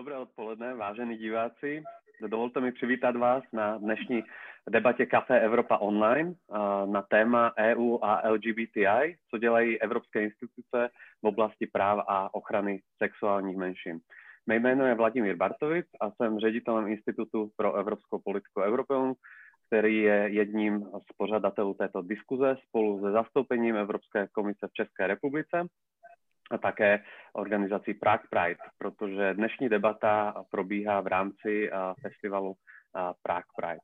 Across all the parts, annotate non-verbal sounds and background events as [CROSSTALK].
Dobré odpoledne, vážení diváci. Dovolte mi přivítat vás na dnešní debatě Café Evropa online na téma EU a LGBTI, co dělají evropské instituce v oblasti práv a ochrany sexuálních menšin. Mé jméno je Vladimír Bartovic a jsem ředitelem Institutu pro evropskou politiku Europeum, který je jedním z pořadatelů této diskuze spolu se zastoupením Evropské komise v České republice a také organizací Prague Pride, protože dnešní debata probíhá v rámci festivalu Prague Pride.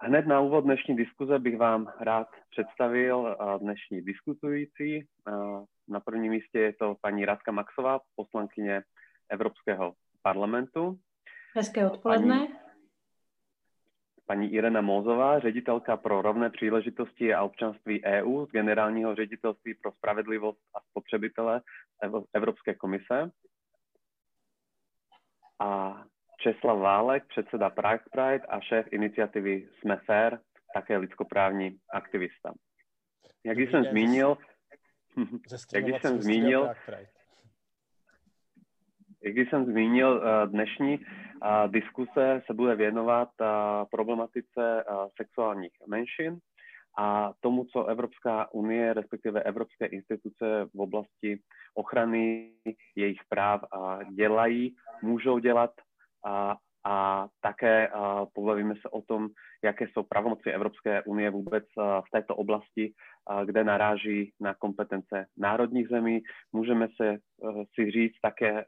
Hned na úvod dnešní diskuze bych vám rád představil dnešní diskutující. Na prvním místě je to paní Radka Maxová, poslankyně Evropského parlamentu. Hezké odpoledne. Paní, paní Irena Mozová, ředitelka pro rovné příležitosti a občanství EU z Generálního ředitelství pro spravedlivost a spotřebitele Evropské komise. A Česlav Válek, předseda Prague Pride a šéf iniciativy Jsme fair, také lidskoprávní aktivista. Jak jsem zmínil, [LAUGHS] jak jsem zmínil, jak jsem zmínil, dnešní diskuse se bude věnovat problematice sexuálních menšin a tomu, co Evropská unie, respektive evropské instituce v oblasti ochrany jejich práv dělají, můžou dělat a také pobavíme se o tom, jaké jsou pravomoci Evropské unie vůbec v této oblasti, kde naráží na kompetence národních zemí. Můžeme se e, si říct také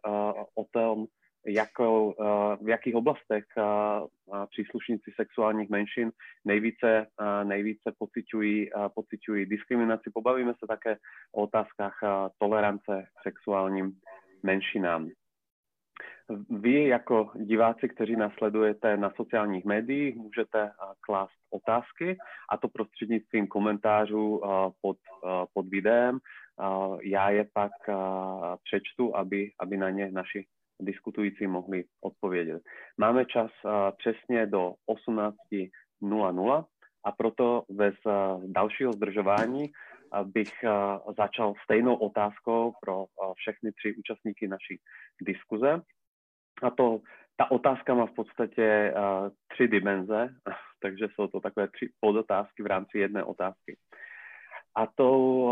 o tom, jakou, v jakých oblastech příslušníci sexuálních menšin nejvíce, nejvíce pociťují, pociťují diskriminaci. Pobavíme se také o otázkách tolerance sexuálním menšinám. Vy jako diváci, kteří nasledujete na sociálních médiích, můžete klást otázky a to prostřednictvím komentářů pod, pod videem. Já je pak přečtu, aby, aby na ně naši diskutující mohli odpovědět. Máme čas přesně do 18.00 a proto bez dalšího zdržování bych začal stejnou otázkou pro všechny tři účastníky naší diskuze. A to, ta otázka má v podstatě tři dimenze, [LAUGHS] takže jsou to takové tři podotázky v rámci jedné otázky. A tou,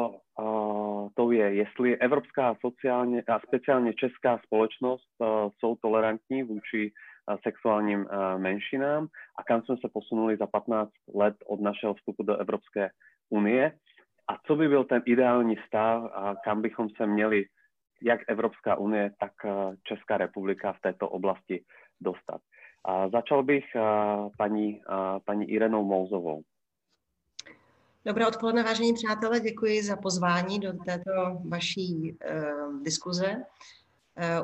uh, tou je, jestli evropská sociálně a speciálně česká společnost uh, jsou tolerantní vůči uh, sexuálním uh, menšinám a kam jsme se posunuli za 15 let od našeho vstupu do Evropské unie a co by byl ten ideální stav a kam bychom se měli jak Evropská unie, tak uh, Česká republika v této oblasti dostat. A začal bych uh, paní, uh, paní Irenou Mouzovou. Dobré odpoledne, vážení přátelé, děkuji za pozvání do této vaší uh, diskuze.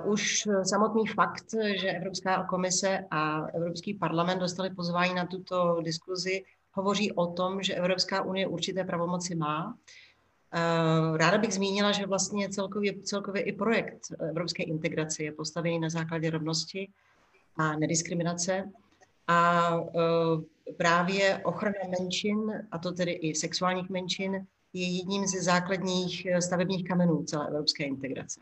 Uh, už samotný fakt, že Evropská komise a Evropský parlament dostali pozvání na tuto diskuzi, hovoří o tom, že Evropská unie určité pravomoci má. Uh, ráda bych zmínila, že vlastně celkově, celkově i projekt evropské integrace je postavený na základě rovnosti a nediskriminace. A uh, právě ochrana menšin, a to tedy i sexuálních menšin, je jedním ze základních eh, stavebních kamenů celé evropské integrace.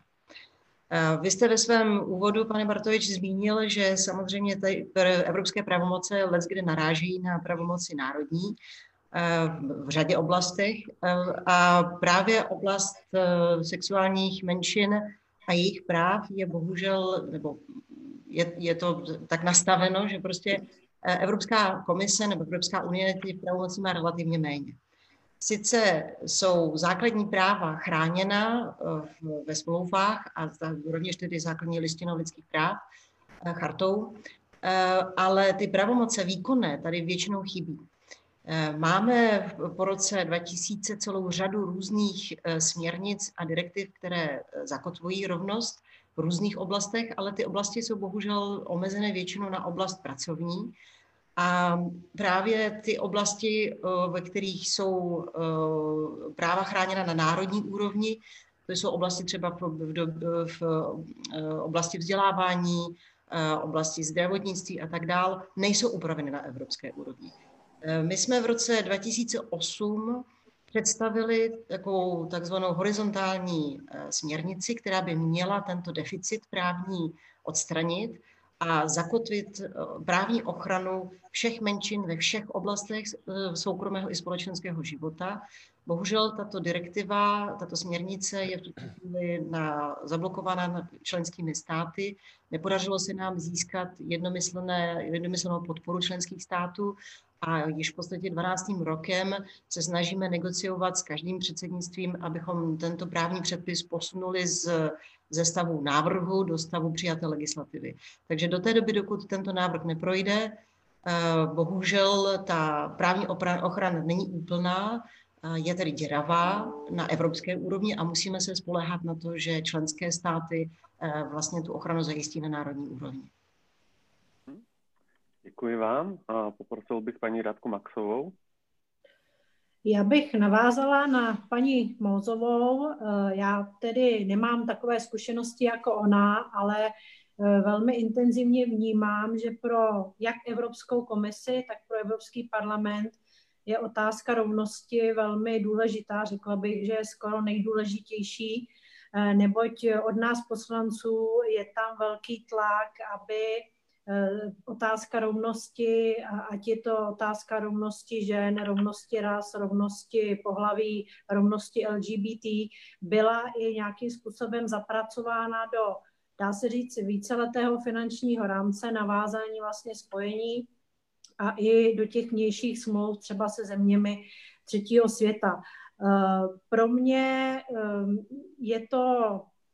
Eh, vy jste ve svém úvodu, pane Bartovič, zmínil, že samozřejmě ty evropské pravomoce let, kde naráží na pravomoci národní eh, v řadě oblastech a právě oblast sexuálních menšin a jejich práv je bohužel, nebo je, je to tak nastaveno, že prostě Eh, Evropská komise nebo Evropská unie ty pravomocí má relativně méně. Sice jsou základní práva chráněna eh, ve smlouvách a rovněž tedy základní listinou lidských práv, eh, chartou, ale ty pravomoce výkonné tady většinou chybí. Máme po roce 2000 celou řadu různých směrnic a direktiv, které zakotvují rovnost v různých oblastech, ale ty oblasti jsou bohužel omezené většinou na oblast pracovní. A právě ty oblasti, eh, ve kterých jsou eh, práva chráněna na národní úrovni, to jsou oblasti třeba v, v, eh, oblasti vzdělávání, oblasti zdravotnictví a tak dále, nejsou upraveny na evropské úrovni. My jsme v roce 2008 představili takovou takzvanou horizontální směrnici, která by měla tento deficit právní odstranit a zakotvit právní ochranu všech menšin ve všech oblastech soukromého i společenského života Bohužel tato direktiva, tato směrnice je v tuto chvíli na, zablokovaná členskými státy. Nepodařilo se nám získat jednomyslnou podporu členských států a již v podstatě 12. rokem se snažíme negociovat s každým předsednictvím, abychom tento právní předpis posunuli z, ze stavu návrhu do stavu přijaté legislativy. Takže do té doby, dokud tento návrh neprojde, eh, bohužel ta právní ochrana není úplná, je tedy děravá na evropské úrovni a musíme se spolehat na to, že členské státy eh, vlastně tu ochranu zajistí na národní úrovni. Děkuji vám a poprosil bych paní Radku Maxovou. Já bych navázala na paní Mozovou. Eh, já tedy nemám takové zkušenosti jako ona, ale eh, velmi intenzivně vnímám, že pro jak Evropskou komisi, tak pro Evropský parlament je otázka rovnosti velmi důležitá, řekla bych, že je skoro nejdůležitější, eh, neboť od nás poslanců je tam velký tlak, aby otázka rovnosti, ať je to otázka rovnosti žen, rovnosti ras, rovnosti pohlaví, rovnosti LGBT, byla i nějakým způsobem zapracována do, dá se říct, víceletého finančního rámce, navázání vlastně spojení a i do těch vnějších smlouv třeba se zeměmi třetího světa. Eh, pro mě eh, je to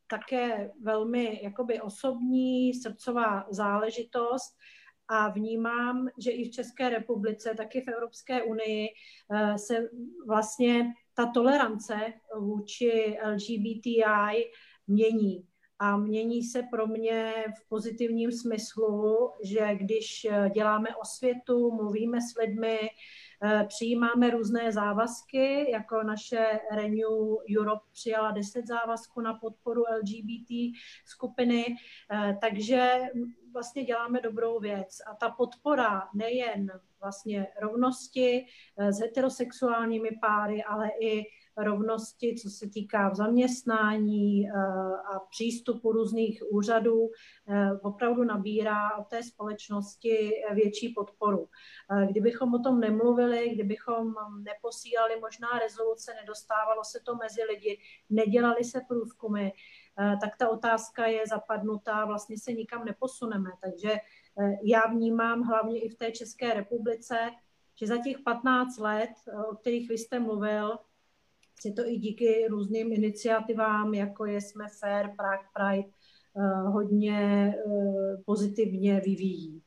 také velmi jakoby osobní, srdcová záležitost a vnímám, že i v České republice, tak i v Evropské unii eh, se vlastně ta tolerance vůči LGBTI mění a mění se pro mě v pozitivním smyslu, že když děláme osvětu, mluvíme s lidmi, eh, přijímáme různé závazky, jako naše Renew Europe přijala 10 závazků na podporu LGBT skupiny, eh, takže vlastně děláme dobrou věc. A ta podpora nejen vlastně rovnosti eh, s heterosexuálními páry, ale i rovnosti, co se týká v zaměstnání eh, a přístupu různých úřadů, eh, opravdu nabírá od té společnosti větší podporu. Eh, kdybychom o tom nemluvili, kdybychom neposílali možná rezoluce, nedostávalo se to mezi lidi, nedělali se průzkumy, tak ta otázka je zapadnutá, vlastně se nikam neposuneme. Takže já vnímám hlavně i v té České republice, že za těch 15 let, o kterých vy jste mluvil, se to i díky různým iniciativám, jako je Jsme Fair, Prague Pride, eh, hodně eh, pozitivně vyvíjí.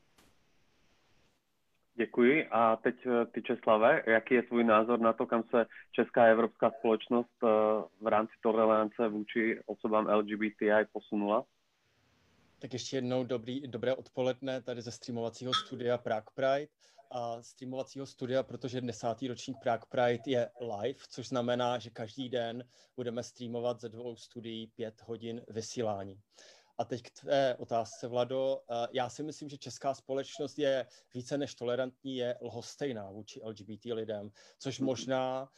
Děkuji. A teď eh, ty Česlave, jaký je tvůj názor na to, kam se česká a evropská společnost v rámci tolerance vůči osobám LGBTI posunula? Tak ještě jednou dobrý, dobré odpoledne tady ze streamovacího studia Prague Pride a streamovacího studia, protože desátý ročník Prague Pride je live, což znamená, že každý den budeme streamovat ze dvou studií pět hodin vysílání. A teď k té otázce, Vlado. Já si myslím, že česká společnost je více než tolerantní, je lhostejná vůči LGBT lidem, což možná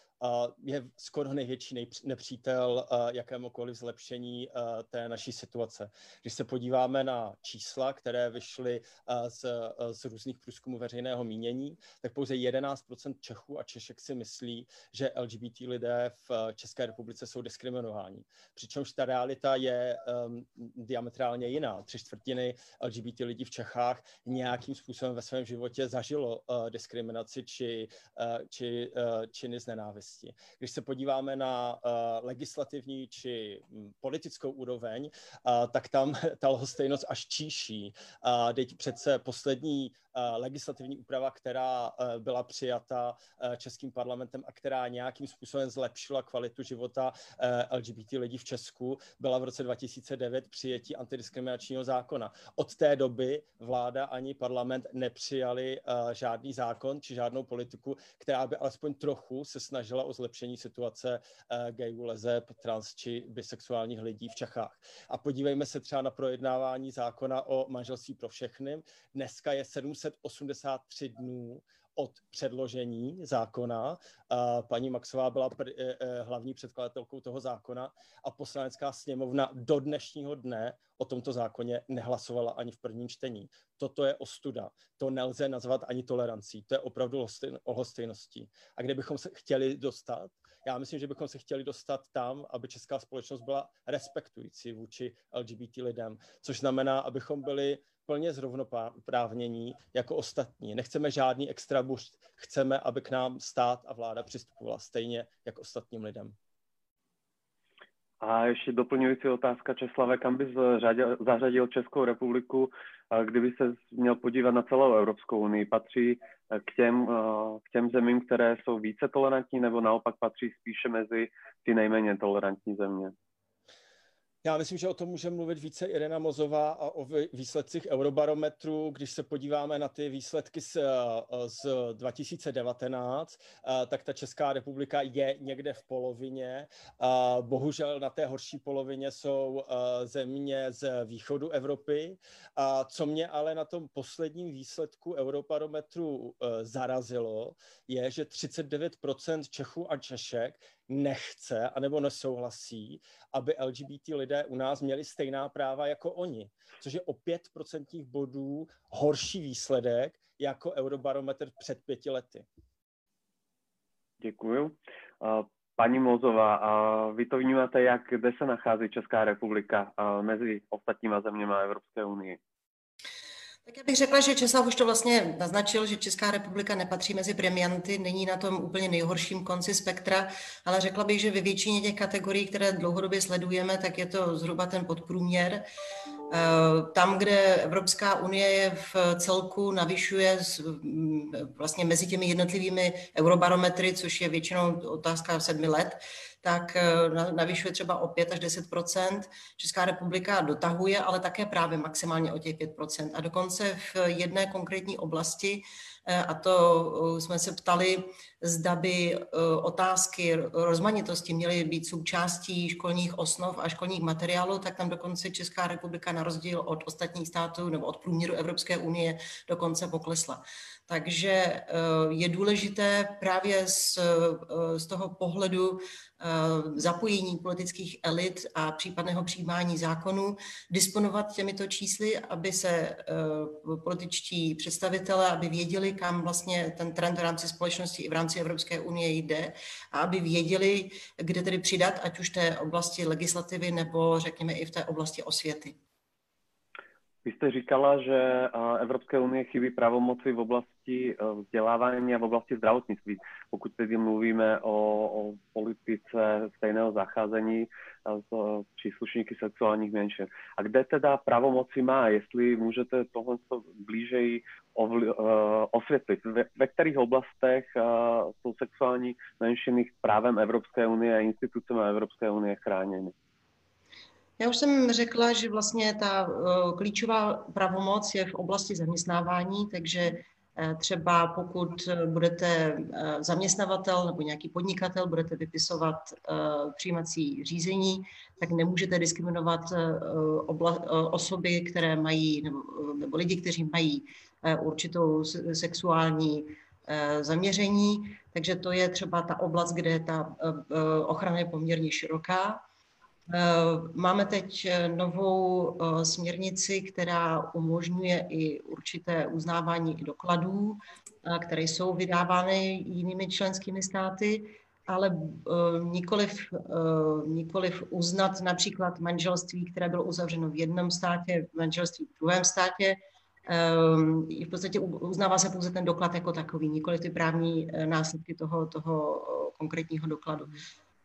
je skoro největší nepřítel jakémukoliv zlepšení té naší situace. Když se podíváme na čísla, které vyšly z, z různých průzkumů veřejného mínění, tak pouze 11% Čechů a Češek si myslí, že LGBT lidé v České republice jsou diskriminováni. Přičemž ta realita je um, diametrálně jiná. Tři čtvrtiny LGBT lidí v Čechách nějakým způsobem ve svém životě zažilo uh, diskriminaci či, uh, či uh, činy z nenávisti oblasti. Když se podíváme na uh, legislativní či um, politickou úroveň, uh, tak tam [LAUGHS] ta lhostejnost až číší. Uh, teď přece poslední uh, legislativní úprava, která uh, byla přijata uh, Českým parlamentem a která nějakým způsobem zlepšila kvalitu života uh, LGBT lidí v Česku, byla v roce 2009 přijetí antidiskriminačního zákona. Od té doby vláda ani parlament nepřijali uh, žádný zákon či žádnou politiku, která by alespoň trochu se snažila o zlepšení situace uh, gayů, lezeb, trans či bisexuálních lidí v Čechách. A podívejme se třeba na projednávání zákona o manželství pro všechny. Dneska je 783 dnů od předložení zákona. Paní Maxová byla pr- e, e, hlavní předkladatelkou toho zákona a poslanecká sněmovna do dnešního dne o tomto zákoně nehlasovala ani v prvním čtení. Toto je ostuda. To nelze nazvat ani tolerancí. To je opravdu o hostejností. A kde bychom se chtěli dostat, já myslím, že bychom se chtěli dostat tam, aby česká společnost byla respektující vůči LGBT lidem, což znamená, abychom byli plně zrovnoprávnění jako ostatní. Nechceme žádný extra boost, chceme, aby k nám stát a vláda přistupovala stejně jako ostatním lidem. A ještě doplňující otázka Česlave, kam bys zařadil Českou republiku, kdyby se měl podívat na celou Evropskou unii? Patří k těm, k těm zemím, které jsou více tolerantní, nebo naopak patří spíše mezi ty nejméně tolerantní země? Já myslím, že o tom může mluvit více Irena Mozová a o výsledcích Eurobarometru. Když se podíváme na ty výsledky z, z 2019, tak ta Česká republika je někde v polovině. Bohužel na té horší polovině jsou země z východu Evropy. Co mě ale na tom posledním výsledku Eurobarometru zarazilo, je, že 39% Čechů a Češek nechce anebo nesouhlasí, aby LGBT lidé u nás měli stejná práva jako oni, což je o 5% bodů horší výsledek jako Eurobarometr před pěti lety. Děkuju. Paní Mozová, vy to vnímáte, jak, kde se nachází Česká republika mezi ostatníma zeměma Evropské unie? Tak já bych řekla, že Česlav už to vlastně naznačil, že Česká republika nepatří mezi premianty, není na tom úplně nejhorším konci spektra, ale řekla bych, že ve většině těch kategorií, které dlouhodobě sledujeme, tak je to zhruba ten podprůměr. Eh, tam, kde Evropská unie je v celku navyšuje vlastně mezi těmi jednotlivými eurobarometry, což je většinou otázka sedmi let, tak eh, navyšuje třeba o 5 až 10% Česká republika dotahuje, ale také právě maximálně o těch 5% A dokonce v jedné konkrétní oblasti, eh, a to eh, jsme se ptali, zda by otázky rozmanitosti měly být součástí školních osnov a školních materiálů, tak tam dokonce Česká republika na rozdíl od ostatních států nebo od průměru Evropské unie dokonce poklesla. Takže je důležité právě z, z toho pohledu Eh, zapojení politických elit a případného přijímání zákonů, disponovat těmito čísly, aby se eh, političtí představitelé, aby věděli, kam vlastně ten trend v rámci společnosti i v rámci Evropské unie jde a aby věděli, kde tedy přidat, ať už té oblasti legislativy nebo řekněme i v té oblasti osvěty. Vy jste říkala, že eh, Evropské unie chybí pravomoci v oblasti eh, vzdělávání a v oblasti zdravotnictví. Pokud tedy mluvíme o, o politice stejného zacházení eh, s příslušníky sexuálních menšin. A kde teda pravomoci má? Jestli můžete tohle blížeji osvětlit. Ve, ve kterých oblastech jsou sexuální menšiny právem Evropské unie a institucemi Evropské unie chráněny? Já už jsem řekla, že vlastně ta eh, klíčová pravomoc je v oblasti zaměstnávání, takže eh, třeba pokud budete eh, zaměstnavatel nebo nějaký podnikatel, budete vypisovat přijímací řízení, tak nemůžete diskriminovat osoby, které mají, nebo, nebo lidi, kteří mají určitou sexuální zaměření, takže to je třeba ta oblast, kde ta ochrana je poměrně široká. Eh, máme teď eh, novou eh, směrnici, která umožňuje i určité uznávání dokladů, které jsou vydávány jinými členskými státy, ale nikoliv, nikoliv uznat například manželství, které bylo uzavřeno v jednom státě, manželství v druhém státě. V podstatě uznává se pouze ten doklad jako takový, nikoliv ty právní následky toho, toho konkrétního dokladu.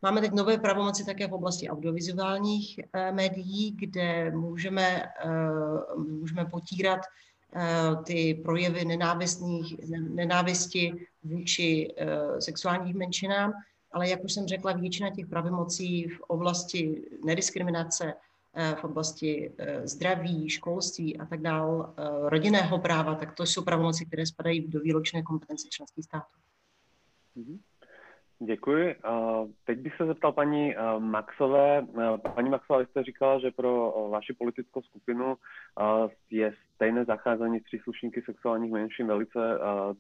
Máme teď nové pravomoci také v oblasti audiovizuálních eh, médií, kde můžeme, eh, můžeme potírat eh, ty projevy nenávistných, nenávisti vůči sexuálním menšinám, ale jak už jsem řekla, většina těch pravomocí v oblasti nediskriminace, v oblasti zdraví, školství a tak dále, rodinného práva, tak to jsou pravomoci, které spadají do výročné kompetence členských států. Mm-hmm. Děkuji. Teď bych se zeptal paní Maxové. Paní Maxová, vy jste říkala, že pro vaši politickou skupinu je stejné zacházení s příslušníky sexuálních menšin velice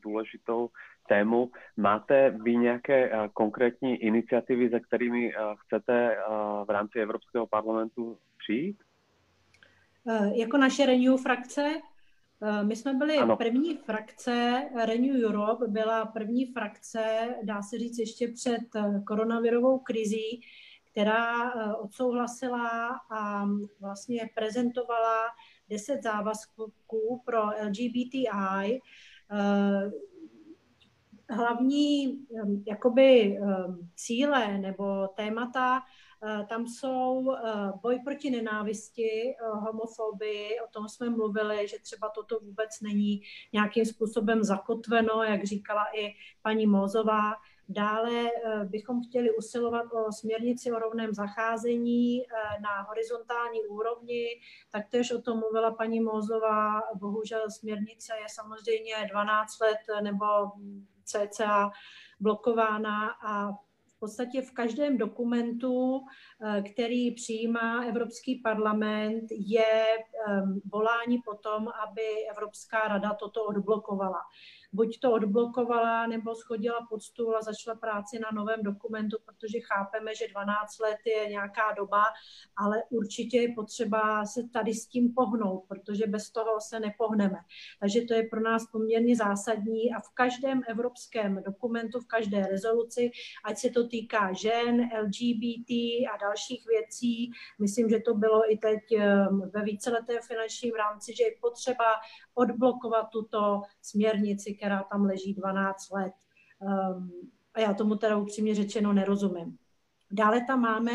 důležitou tému. Máte vy nějaké konkrétní iniciativy, za kterými chcete v rámci Evropského parlamentu přijít? Jako naše Renew frakce Eh, my jsme byli ano. první frakce, Renew Europe byla první frakce, dá se říct ještě před eh, koronavirovou krizí, která eh, odsouhlasila a vlastně prezentovala deset závazků pro LGBTI. Hlavní jakoby cíle nebo témata Eh, tam jsou eh, boj proti nenávisti, eh, homofobii, o tom jsme mluvili, že třeba toto vůbec není nějakým způsobem zakotveno, jak říkala i paní Mozová. Dále bychom chtěli usilovat o směrnici o rovném zacházení na horizontální úrovni. Taktéž o tom mluvila paní Mozová. Bohužel směrnice je samozřejmě 12 let nebo cca blokována a v podstatě v každém dokumentu, eh, který přijímá Evropský parlament, je ehm, volání po tom, aby Evropská rada toto odblokovala buď to odblokovala nebo schodila pod stůl a začala práci na novém dokumentu, protože chápeme, že 12 let je nějaká doba, ale určitě je potřeba se tady s tím pohnout, protože bez toho se nepohneme. Takže to je pro nás poměrně zásadní a v každém evropském dokumentu, v každé rezoluci, ať se to týká žen, LGBT a dalších věcí, myslím, že to bylo i teď ehm, ve víceletém finančním rámci, že je potřeba odblokovat tuto směrnici, která tam leží 12 let. Um, a já tomu teda upřímně řečeno nerozumím. Dále tam máme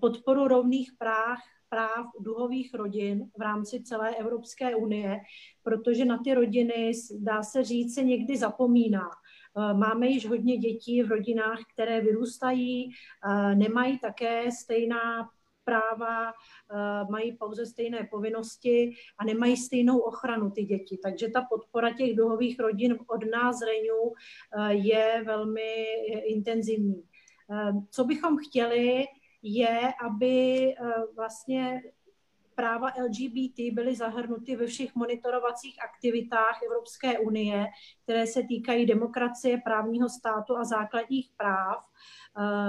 podporu rovných práv, práv duhových rodin v rámci celé Evropské unie, protože na ty rodiny, dá se říct, se někdy zapomíná. Ehm, máme již hodně dětí v rodinách, které vyrůstají, ehm, nemají také stejná práva, eh, mají pouze stejné povinnosti a nemají stejnou ochranu ty děti. Takže ta podpora těch duhových rodin od nás Renew eh, je velmi intenzivní. Eh, co bychom chtěli, je, aby vlastně práva LGBT byly zahrnuty ve všech monitorovacích aktivitách Evropské unie, které se týkají demokracie, právního státu a základních práv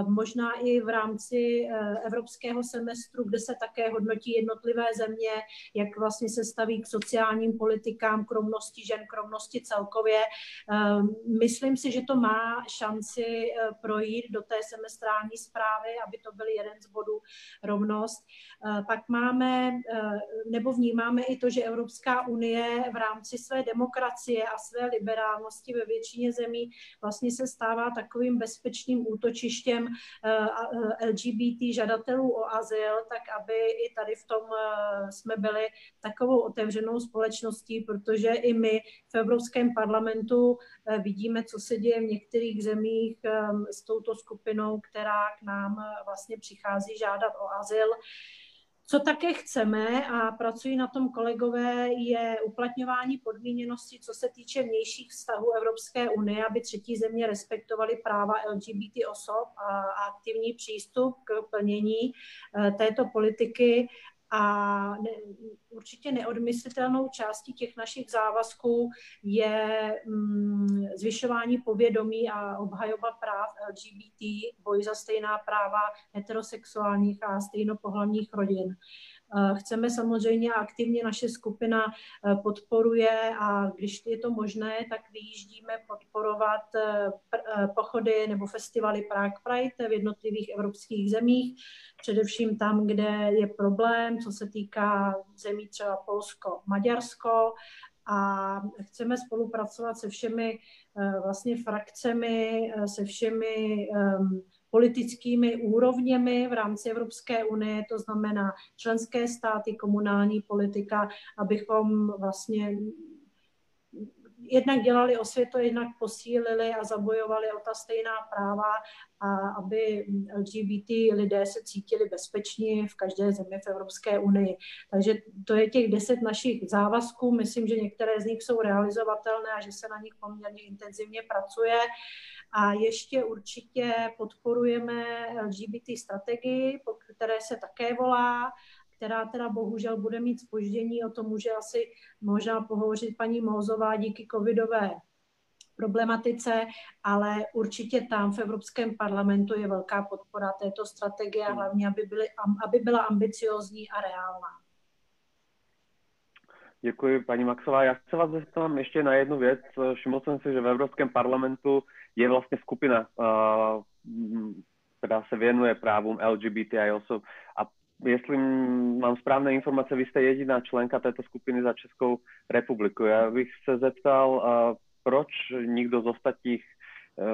možná i v rámci eh, evropského semestru, kde se také hodnotí jednotlivé země, jak vlastně se staví k sociálním politikám, k rovnosti žen, k rovnosti celkově. Eh, myslím si, že to má šanci projít do té semestrální zprávy, aby to byl jeden z bodů rovnost. Pak máme, nebo vnímáme i to, že Evropská unie v rámci své demokracie a své liberálnosti ve většině zemí vlastně se stává takovým bezpečným útočištěm eh, eh, LGBT žadatelů o azyl, tak aby i tady v tom eh, jsme byli takovou otevřenou společností, protože i my v Evropském parlamentu vidíme, co se děje v některých zemích s touto skupinou, která k nám vlastně přichází žádat o azyl. Co také chceme a pracují na tom kolegové, je uplatňování podmíněnosti, co se týče vnějších vztahů Evropské unie, aby třetí země respektovaly práva LGBT osob a aktivní přístup k plnění eh, této politiky a ne, určitě neodmyslitelnou částí těch našich závazků je mm, zvyšování povědomí a obhajoba práv LGBT, boj za stejná práva heterosexuálních a stejnopohlavních rodin. Eh, chceme samozřejmě aktivně, naše skupina eh, podporuje a když je to možné, tak vyjíždíme podporovat eh, pochody nebo festivaly Prague Pride v jednotlivých evropských zemích, především tam, kde je problém, co se týká zemí třeba Polsko, Maďarsko, a chceme spolupracovat se všemi vlastně frakcemi, se všemi um, politickými úrovněmi v rámci Evropské unie, to znamená členské státy, komunální politika, abychom vlastně jednak dělali osvětu, jednak posílili a zabojovali o ta stejná práva a aby LGBT lidé se cítili bezpeční v každé zemi v Evropské unii. Takže to je těch deset našich závazků. Myslím, že některé z nich jsou realizovatelné a že se na nich poměrně intenzivně pracuje. A ještě určitě podporujeme LGBT strategii, po které se také volá, která teda bohužel bude mít spoždění, o tom může asi možná pohovořit paní Mozová díky covidové problematice, ale určitě tam v Evropském parlamentu je velká podpora této strategie hlavně, aby, byly, aby byla ambiciozní a reálná. Děkuji, paní Maxová. Já se vás zeptám ještě na jednu věc. Všiml jsem si, že v Evropském parlamentu je vlastně skupina, která se věnuje právům LGBTI osob. A jestli mám správné informace, vy jste jediná členka této skupiny za Českou republiku. Já bych se zeptal, proč nikdo z ostatních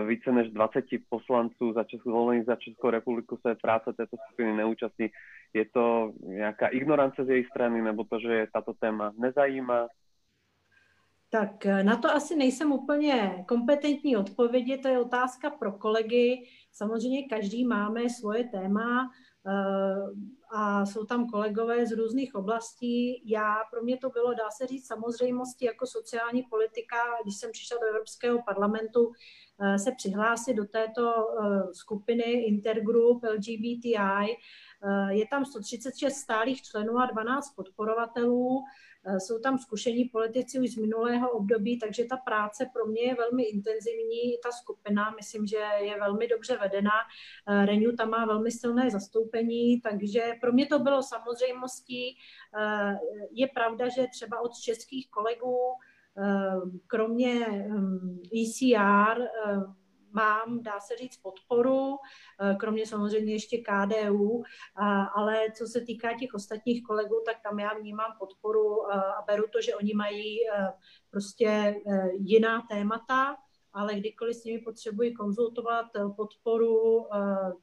více než 20 poslanců za Českou, za Českou republiku se práce této skupiny neúčastní. Je to nějaká ignorance z její strany, nebo to, že tato téma nezajímá? Tak eh, na to asi nejsem úplně kompetentní odpovědi, to je otázka pro kolegy. Samozřejmě každý máme svoje téma eh, a jsou tam kolegové z různých oblastí. Já, pro mě to bylo, dá se říct, samozřejmosti jako sociální politika, když jsem přišla do Evropského parlamentu, eh, se přihlásit do této skupiny Intergroup LGBTI. Je tam 136 stálých členů a 12 podporovatelů. Eh, jsou tam zkušení politici už z minulého období, takže ta práce pro mě je velmi intenzivní. Ta skupina, myslím, že je velmi dobře vedena. Eh, Renew tam má velmi silné zastoupení, takže pro mě to bylo samozřejmostí. Eh, je pravda, že třeba od českých kolegů, kromě ECR, mám, dá se říct, podporu, eh, kromě samozřejmě ještě KDU, ale co se týká těch ostatních kolegů, tak tam já vnímám podporu eh, a beru to, že oni mají eh, prostě jiná témata, ale kdykoliv s nimi potřebuji konzultovat podporu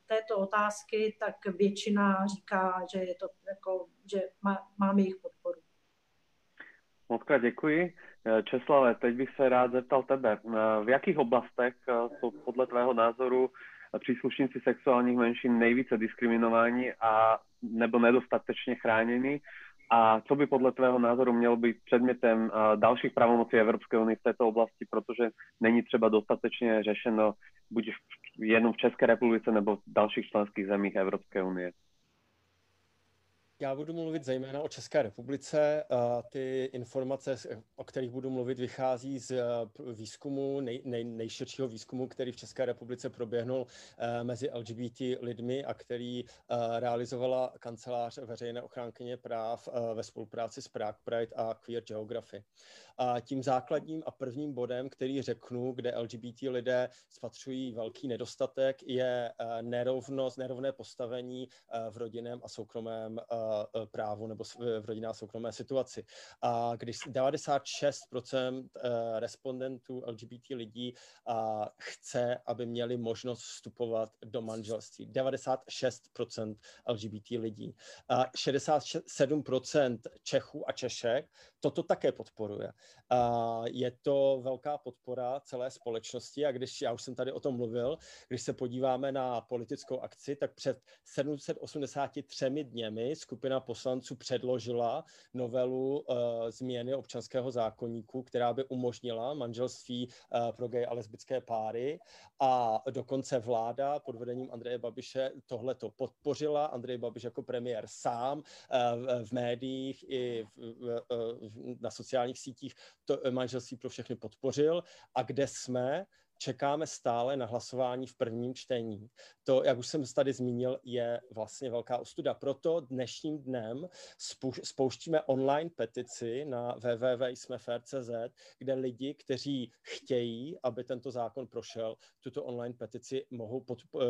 této otázky, tak většina říká, že je to jako, že má, mám jejich podporu. Moc děkuji. Eh, Česlave, teď bych se rád zeptal tebe. Eh, v jakých oblastech eh, jsou podle tvého názoru příslušníci sexuálních menšin nejvíce diskriminováni a nebo nedostatečně chráněni? A co by podle tvého názoru mělo být předmětem dalších pravomocí Evropské unie v této oblasti, protože není třeba dostatečně řešeno buď jenom v České republice nebo v dalších členských zemích Evropské unie? Já budu mluvit zejména o České republice. Ty informace, o kterých budu mluvit, vychází z eh, výzkumu, nej, nej, nejširšího výzkumu, který v České republice proběhnul eh, mezi LGBT lidmi a který eh, realizovala kancelář veřejné ochránkyně práv ve spolupráci s Prague Pride a Queer Geography. A tím základním a prvním bodem, který řeknu, kde LGBT lidé spatřují velký nedostatek, je nerovnost, nerovné postavení v rodinném a soukromém Eh, právu nebo v rodinné soukromé situaci. A když 96% eh, respondentů LGBT lidí chce, aby měli možnost vstupovat do manželství. 96% LGBT lidí. A 67% Čechů a Češek toto také podporuje. A je to velká podpora celé společnosti a když, já už jsem tady o tom mluvil, když se podíváme na politickou akci, tak před 783 dněmi skupina poslanců předložila novelu uh, změny občanského zákonníku, která by umožnila manželství uh, pro gay a lesbické páry a dokonce vláda pod vedením Andreje Babiše tohle to podpořila. Andrej Babiš jako premiér sám uh, v, médiích i v, v, na sociálních sítích to manželství pro všechny podpořil. A kde jsme? Čekáme stále na hlasování v prvním čtení. To, jak už jsem tady zmínil, je vlastně velká ostuda. Proto dnešním dnem spouštíme online petici na www.smefair.cz, kde lidi, kteří chtějí, aby tento zákon prošel, tuto online petici mohou pod, uh, uh,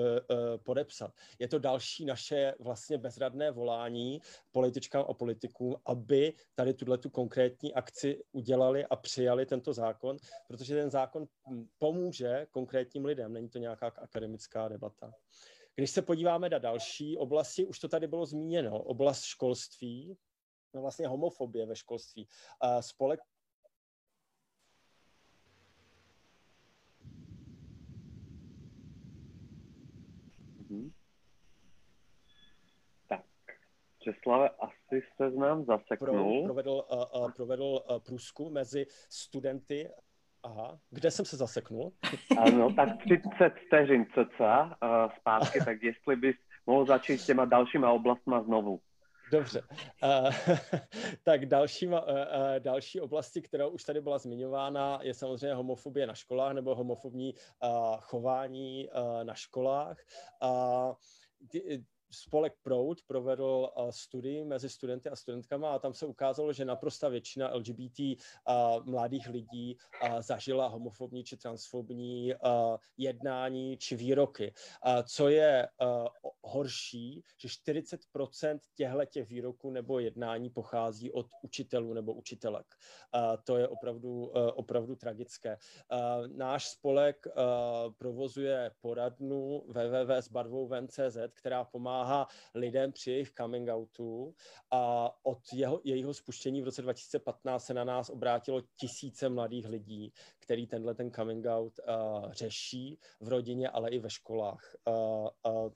podepsat. Je to další naše vlastně bezradné volání političkám a politikům, aby tady tuhle tu konkrétní akci udělali a přijali tento zákon, protože ten zákon pomůže pomůže konkrétním lidem, není to nějaká akademická debata. Když se podíváme na další oblasti, už to tady bylo zmíněno, oblast školství, no vlastně homofobie ve školství. Spolek mhm. Česlave, asi se znám zaseknul. Provedl, uh, uh, provedl uh, průzkum mezi studenty Aha, kde jsem se zaseknul? Ano, tak 30 vteřin cca uh, zpátky, tak jestli bys mohl začít s těma dalšíma oblastma znovu. Dobře. Uh, [LAUGHS] tak další, uh, další oblasti, která už tady byla zmiňována, je samozřejmě homofobie na školách nebo homofobní uh, chování uh, na školách. Uh, spolek Proud provedl studii mezi studenty a studentkama a tam se ukázalo, že naprosta většina LGBT mladých lidí zažila homofobní či transfobní jednání či výroky. Co je horší, že 40% těchto těch výroků nebo jednání pochází od učitelů nebo učitelek. To je opravdu, opravdu tragické. Náš spolek provozuje poradnu www.zbarvouven.cz, která pomáhá pomáhá lidem při jejich coming outu a od jeho, jejího spuštění v roce 2015 se na nás obrátilo tisíce mladých lidí, který tenhle ten coming out uh, řeší v rodině, ale i ve školách. Uh, uh,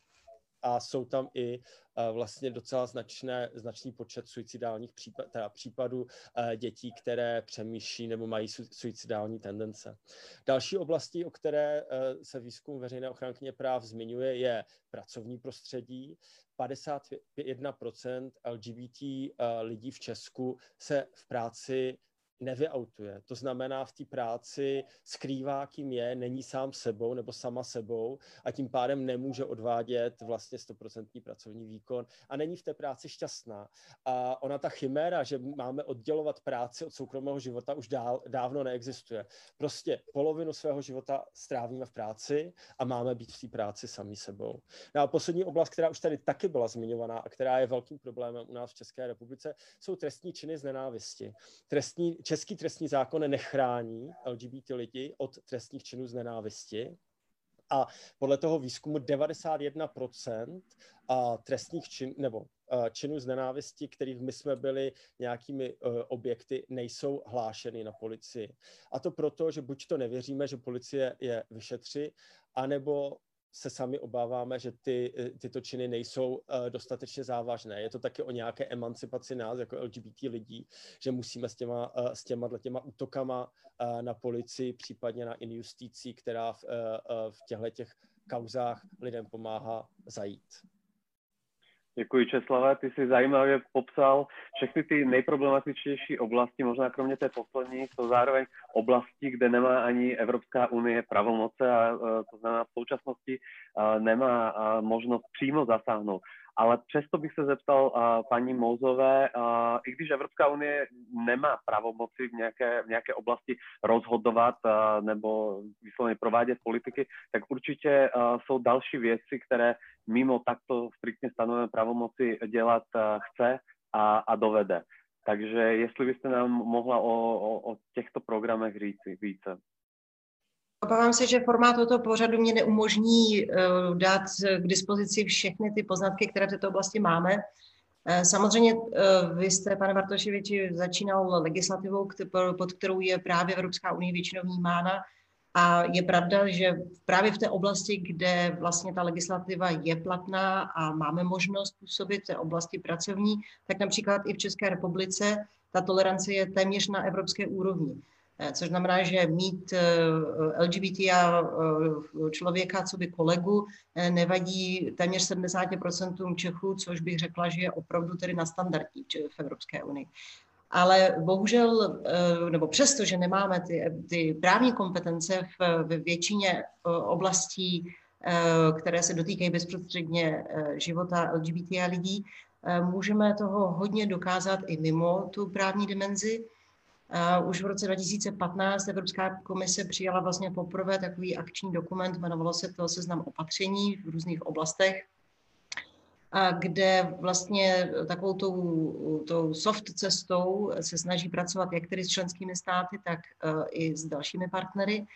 a jsou tam i uh, vlastně docela značné, značný počet suicidálních případ, teda případů uh, dětí, které přemýšlí nebo mají su, suicidální tendence. Další oblasti, o které uh, se výzkum veřejné ochránkyně práv zmiňuje, je pracovní prostředí. 51% LGBT lidí v Česku se v práci nevyautuje. To znamená, v té práci skrývá, kým je, není sám sebou nebo sama sebou a tím pádem nemůže odvádět vlastně stoprocentní pracovní výkon a není v té práci šťastná. A ona ta chiméra, že máme oddělovat práci od soukromého života, už dál, dávno neexistuje. Prostě polovinu svého života strávíme v práci a máme být v té práci sami sebou. No a poslední oblast, která už tady taky byla zmiňovaná a která je velkým problémem u nás v České republice, jsou trestní činy z nenávisti. Trestní český trestní zákon nechrání LGBT lidi od trestních činů z nenávisti. A podle toho výzkumu 91% trestních čin, nebo činů z nenávisti, kterých my jsme byli nějakými objekty, nejsou hlášeny na policii. A to proto, že buď to nevěříme, že policie je vyšetří, anebo se sami obáváme, že ty, eh, tyto činy nejsou uh, dostatečně závažné. Je to taky o nějaké emancipaci nás jako LGBT lidí, že musíme s těma, uh, s těma, těma útokama na policii, případně na injusticí, která v, v těchto těch kauzách lidem pomáhá zajít. Děkuji Česlave, ty si zajímavě popsal všechny ty nejproblematičtější oblasti, možná kromě té poslední, to zároveň oblasti, kde nemá ani Evropská unie pravomoce a e, to znamená v současnosti e, nemá možnost přímo zasáhnout ale přesto bych se zeptal uh, paní Mouzové, uh, i když Evropská unie nemá pravomoci v nějaké, v nějaké oblasti rozhodovat uh, nebo vysloveně provádět politiky, tak určitě uh, jsou další věci, které mimo takto striktně stanovené pravomoci dělat uh, chce a, a dovede. Takže jestli byste nám mohla o, o, o těchto programech říci více. Obávám se, že formát tohoto pořadu mě neumožní uh, dát k dispozici všechny ty poznatky, které v této oblasti máme. Uh, samozřejmě uh, vy jste, pane Bartoševiči, začínal legislativou, pod kterou je právě Evropská unie většinou vnímána. A je pravda, že právě v té oblasti, kde vlastně ta legislativa je platná a máme možnost působit v té oblasti pracovní, tak například i v České republice ta tolerance je téměř na evropské úrovni. Eh, což znamená, že mít eh, LGBT a eh, člověka, co by kolegu, nevadí téměř 70% Čechů, což bych řekla, že je opravdu tedy na standardní v Evropské unii. Ale bohužel, nebo přesto, že nemáme ty, ty právní kompetence v, v většině oblastí, které se dotýkají bezprostředně života LGBT lidí, můžeme toho hodně dokázat i mimo tu právní dimenzi. Už v roce 2015 Evropská komise přijala vlastně poprvé takový akční dokument, jmenovalo se to seznam opatření v různých oblastech, a kde vlastně takovou tou, tou soft cestou se snaží pracovat jak tedy s členskými státy, tak e, i s dalšími partnery,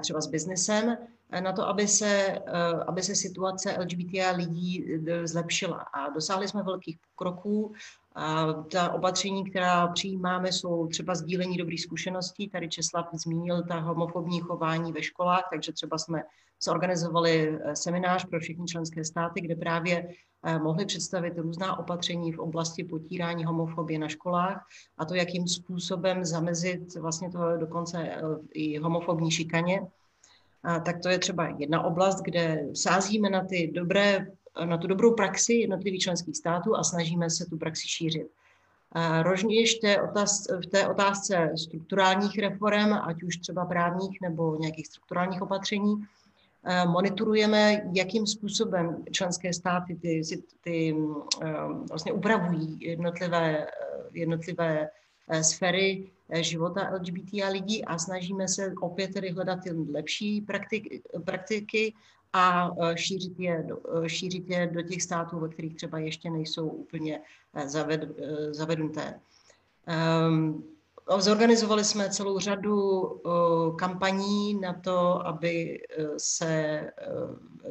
třeba s biznesem, e, na to, aby se, e, aby se situace LGBT lidí zlepšila. A dosáhli jsme velkých kroků A ta opatření, která přijímáme, jsou třeba sdílení dobrých zkušeností. Tady Česlav zmínil ta homofobní chování ve školách, takže třeba jsme zorganizovali eh, seminář pro všechny členské státy, kde právě eh, mohli představit různá opatření v oblasti potírání homofobie na školách a to, jakým způsobem zamezit vlastně to dokonce eh, i homofobní šikaně. A tak to je třeba jedna oblast, kde sázíme na ty dobré na tu dobrou praxi jednotlivých členských států a snažíme se tu praxi šířit. Rovněž v té otázce strukturálních reform, ať už třeba právních nebo nějakých strukturálních opatření, monitorujeme, jakým způsobem členské státy ty, ty vlastně upravují jednotlivé, jednotlivé sféry života LGBT a lidí a snažíme se opět tedy hledat ty lepší praktiky, praktiky a e, šířit je, e, šířit je do těch států, ve kterých třeba ještě nejsou úplně e, zaved, zavednuté. Um, zorganizovali jsme celou řadu kampaní na to, aby se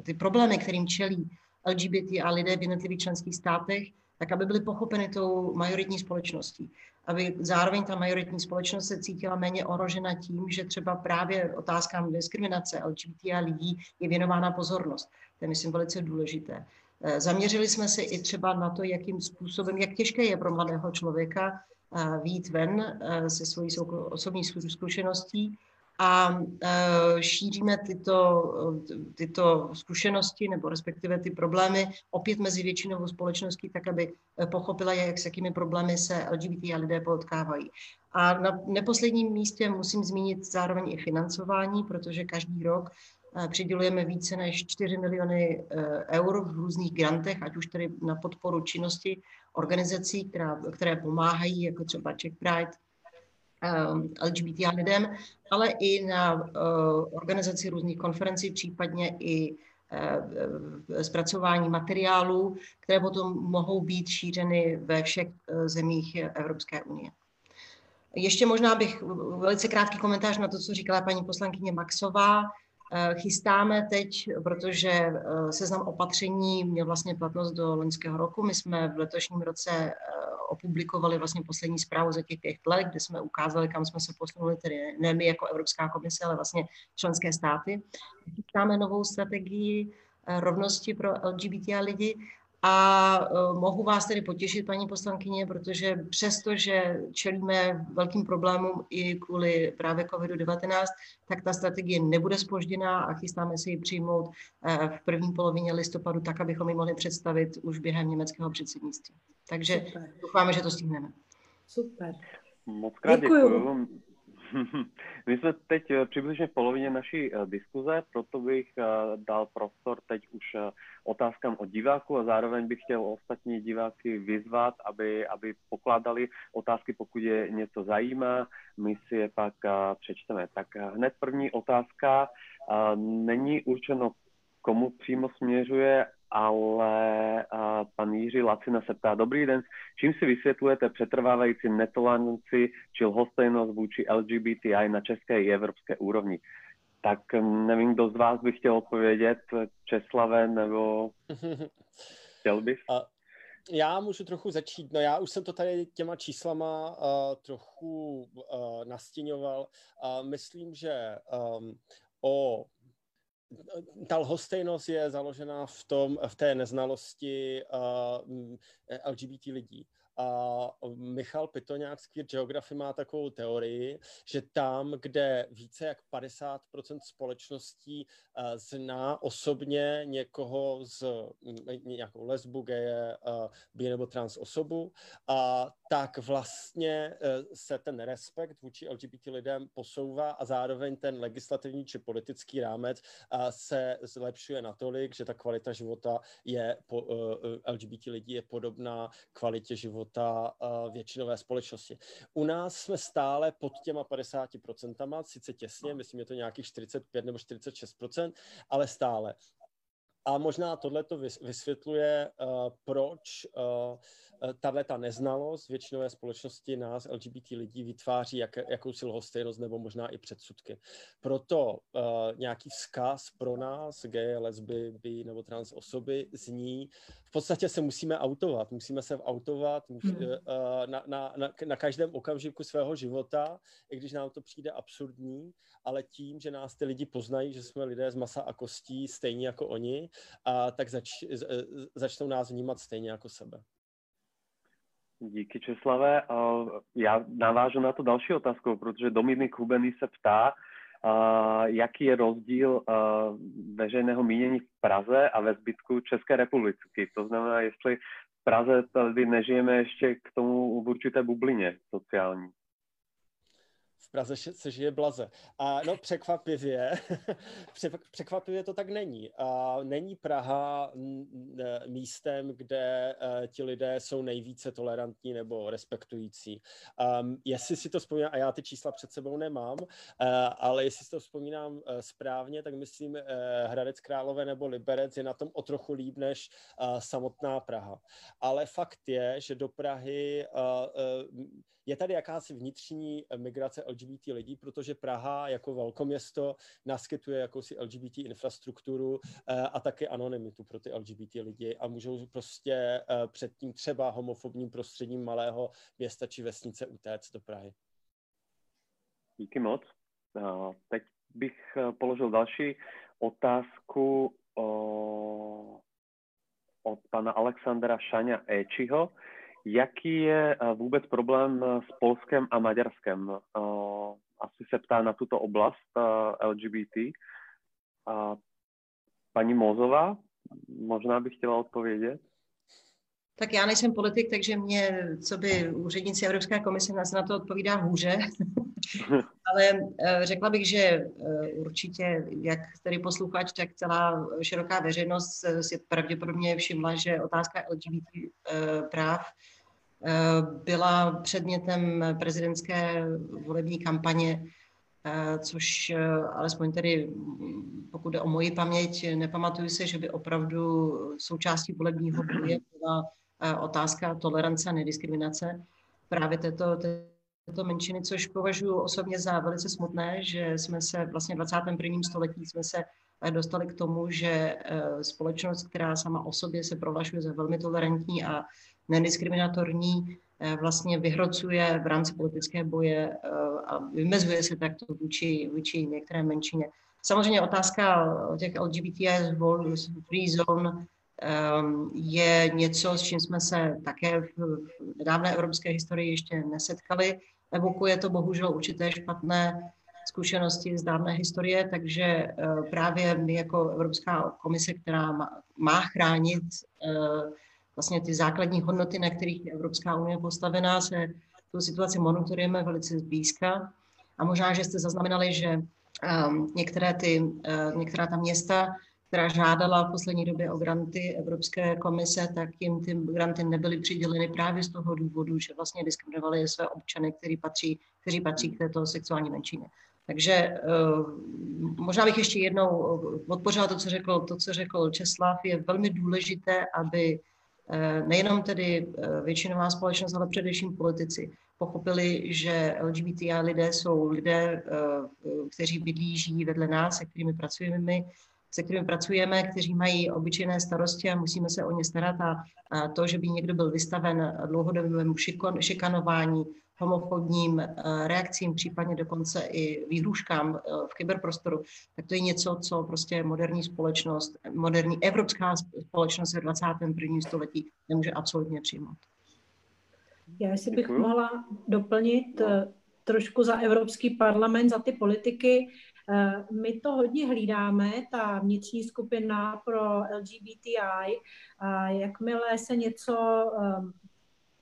ty problémy, kterým čelí LGBT a lidé v jednotlivých členských státech, tak aby byly pochopeny tou majoritní společností aby zároveň ta majoritní společnost se cítila méně ohrožena tím, že třeba právě otázkám diskriminace LGBT a lidí je věnována pozornost. To je, myslím, velice důležité. Eh, zaměřili jsme se i třeba na to, jakým způsobem, jak těžké je pro mladého člověka eh, výjít ven eh, se svojí osobní zkušeností a e, šíříme tyto, tyto zkušenosti nebo respektive ty problémy opět mezi většinovou společností, tak aby pochopila, jak s jakými problémy se LGBT a lidé potkávají. A na neposledním místě musím zmínit zároveň i financování, protože každý rok e, přidělujeme více než 4 miliony e, eur v různých grantech, ať už tedy na podporu činnosti organizací, která, které pomáhají, jako třeba Czech Pride, LGBT lidem, ale i na uh, organizaci různých konferencí, případně i uh, zpracování materiálů, které potom mohou být šířeny ve všech uh, zemích Evropské unie. Ještě možná bych velice krátký komentář na to, co říkala paní poslankyně Maxová. Chystáme teď, protože seznam opatření měl vlastně platnost do loňského roku. My jsme v letošním roce opublikovali vlastně poslední zprávu za těch pět let, kde jsme ukázali, kam jsme se posunuli, tedy ne my jako Evropská komise, ale vlastně členské státy. Máme novou strategii eh, rovnosti pro LGBT a lidi a uh, mohu vás tedy potěšit, paní poslankyně, protože přesto, že čelíme velkým problémům i kvůli právě COVID-19, tak ta strategie nebude spožděná a chystáme se ji přijmout uh, v první polovině listopadu, tak, abychom ji mohli představit už během německého předsednictví. Takže Super. doufáme, že to stihneme. Super. Moc krát děkuju. děkuju. [LAUGHS] My jsme teď eh, přibližně v polovině naší eh, diskuze, proto bych eh, dal prostor teď už otázkám od diváků a zároveň bych chtěl ostatní diváky vyzvat, aby, aby pokládali otázky, pokud je něco zajímá, my si je pak přečteme. Tak hned první otázka není určeno komu přímo směřuje, ale uh, pan Jiří Lacina se ptá, dobrý den, čím si vysvětlujete přetrvávající netoleranci či lhostejnost vůči LGBTI na české i evropské úrovni? Tak nevím, kdo z vás by chtěl odpovědět, Česlave nebo [LAUGHS] chtěl bys? Uh, já můžu trochu začít. No já už jsem to tady těma číslama uh, trochu uh, nastěňoval. Uh, myslím, že um, o ta lhostejnost je založena v, tom, v té neznalosti uh, LGBT lidí. A Michal Pitoňák z Queer Geography má takovou teorii, že tam, kde více jak 50% společností zná osobně někoho z nějakou lesbu, geje, uh, bi nebo trans osobu, a tak vlastně uh, se ten respekt vůči LGBT lidem posouvá a zároveň ten legislativní či politický rámec uh, se zlepšuje natolik, že ta kvalita života je po, uh, LGBT lidí je podobná kvalitě života většinové společnosti. U nás jsme stále pod těma 50%, sice těsně, myslím, je to nějakých 45 nebo 46%, ale stále. A možná tohle to vysvětluje, proč tahle ta neznalost většinové společnosti nás, LGBT lidí, vytváří jak, jakousi lhostejnost nebo možná i předsudky. Proto uh, nějaký vzkaz pro nás, gay, lesby, bi nebo trans osoby zní, v podstatě se musíme autovat, musíme se autovat uh, na, na, na, na každém okamžiku svého života, i když nám to přijde absurdní, ale tím, že nás ty lidi poznají, že jsme lidé z masa a kostí, stejně jako oni, a tak zač, začnou nás vnímat stejně jako sebe. Díky Česlave. Já navážu na to další otázku, protože Dominik Hubený se ptá, jaký je rozdíl veřejného mínění v Praze a ve zbytku České republiky. To znamená, jestli v Praze tady nežijeme ještě k tomu v určité bublině sociální. Praze se žije blaze. A no překvapivě, [LAUGHS] překvapivě to tak není. A není Praha místem, kde e, ti lidé jsou nejvíce tolerantní nebo respektující. Um, jestli si to vzpomínám, a já ty čísla před sebou nemám, uh, ale jestli si to vzpomínám uh, správně, tak myslím Hradec Králové nebo Liberec je na tom o trochu líp než samotná Praha. Ale fakt je, že do Prahy uh, uh, je tady jakási vnitřní migrace LGBT lidí, protože Praha jako velkoměsto naskytuje jakousi LGBT infrastrukturu eh, a také anonymitu pro ty LGBT lidi a můžou prostě eh, před tím třeba homofobním prostředím malého města či vesnice utéct do Prahy. Díky moc. Teď bych eh, položil další otázku od pana Alexandra Šaňa Ečiho. Jaký je eh, vůbec problém eh, s Polskem a Maďarskem? Eh, asi se ptá na tuto oblast LGBT. Paní Mozová, možná bych chtěla odpovědět. Tak já nejsem politik, takže mě, co by úředníci Evropské komise, nás na to odpovídá hůře. [LAUGHS] Ale řekla bych, že určitě, jak tady posluchač, tak celá široká veřejnost si pravděpodobně všimla, že otázka LGBT práv Eh, byla předmětem prezidentské volební kampaně, eh, což eh, alespoň tedy, pokud jde o moji paměť, nepamatuju se, že by opravdu součástí volebního boje byla otázka tolerance a nediskriminace právě této, této menšiny, což považuji osobně za velice smutné, že jsme se vlastně v 21. století jsme se dostali k tomu, že společnost, která sama o sobě se prohlašuje za velmi tolerantní a nediskriminatorní, eh, vlastně vyhrocuje v rámci politické boje eh, a vymezuje se takto vůči, vůči některé menšině. Samozřejmě otázka těch LGBTI free zone je něco, s čím jsme se také v nedávné evropské historii ještě nesetkali. Evokuje to bohužel určité špatné zkušenosti z dávné historie, takže eh, právě my jako Evropská komise, která má chránit vlastně ty základní hodnoty, na kterých je Evropská unie postavená, se tu situaci monitorujeme velice zblízka. A možná, že jste zaznamenali, že um, některé, ty, uh, některá ta města, která žádala v poslední době o granty Evropské komise, tak jim ty granty nebyly přiděleny právě z toho důvodu, že vlastně diskriminovali své občany, kteří patří, kteří patří k této sexuální menšině. Takže uh, možná bych ještě jednou podpořila to, co řekl, to, co řekl Česlav. Je velmi důležité, aby Eh, nejenom tedy eh, většinová společnost, ale především politici pochopili, že LGBTI lidé jsou lidé, eh, kteří bydlí, žijí vedle nás, se kterými pracujeme my, se kterými pracujeme, kteří mají obyčejné starosti a musíme se o ně starat a to, že by někdo byl vystaven dlouhodobému šikanování, homofobním eh, reakcím, případně dokonce i výhruškám eh, v kyberprostoru, tak to je něco, co prostě moderní společnost, moderní evropská společnost ve 21. století nemůže absolutně přijmout. Já si bych mohla doplnit no. Eh, trošku za Evropský parlament, za ty politiky. My to hodně hlídáme, ta vnitřní skupina pro LGBTI. A jakmile se něco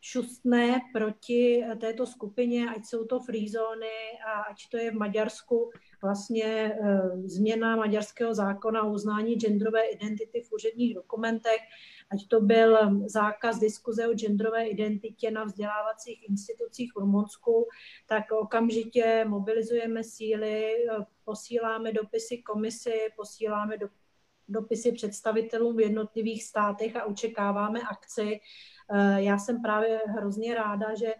šustné proti této skupině, ať jsou to free zóny a ať to je v Maďarsku vlastně e, změna maďarského zákona o uznání genderové identity v úředních dokumentech, ať to byl zákaz diskuze o genderové identitě na vzdělávacích institucích v Rumunsku, tak okamžitě mobilizujeme síly, e, posíláme dopisy komisi, posíláme do, dopisy představitelům v jednotlivých státech a očekáváme akci. Já jsem právě hrozně ráda, že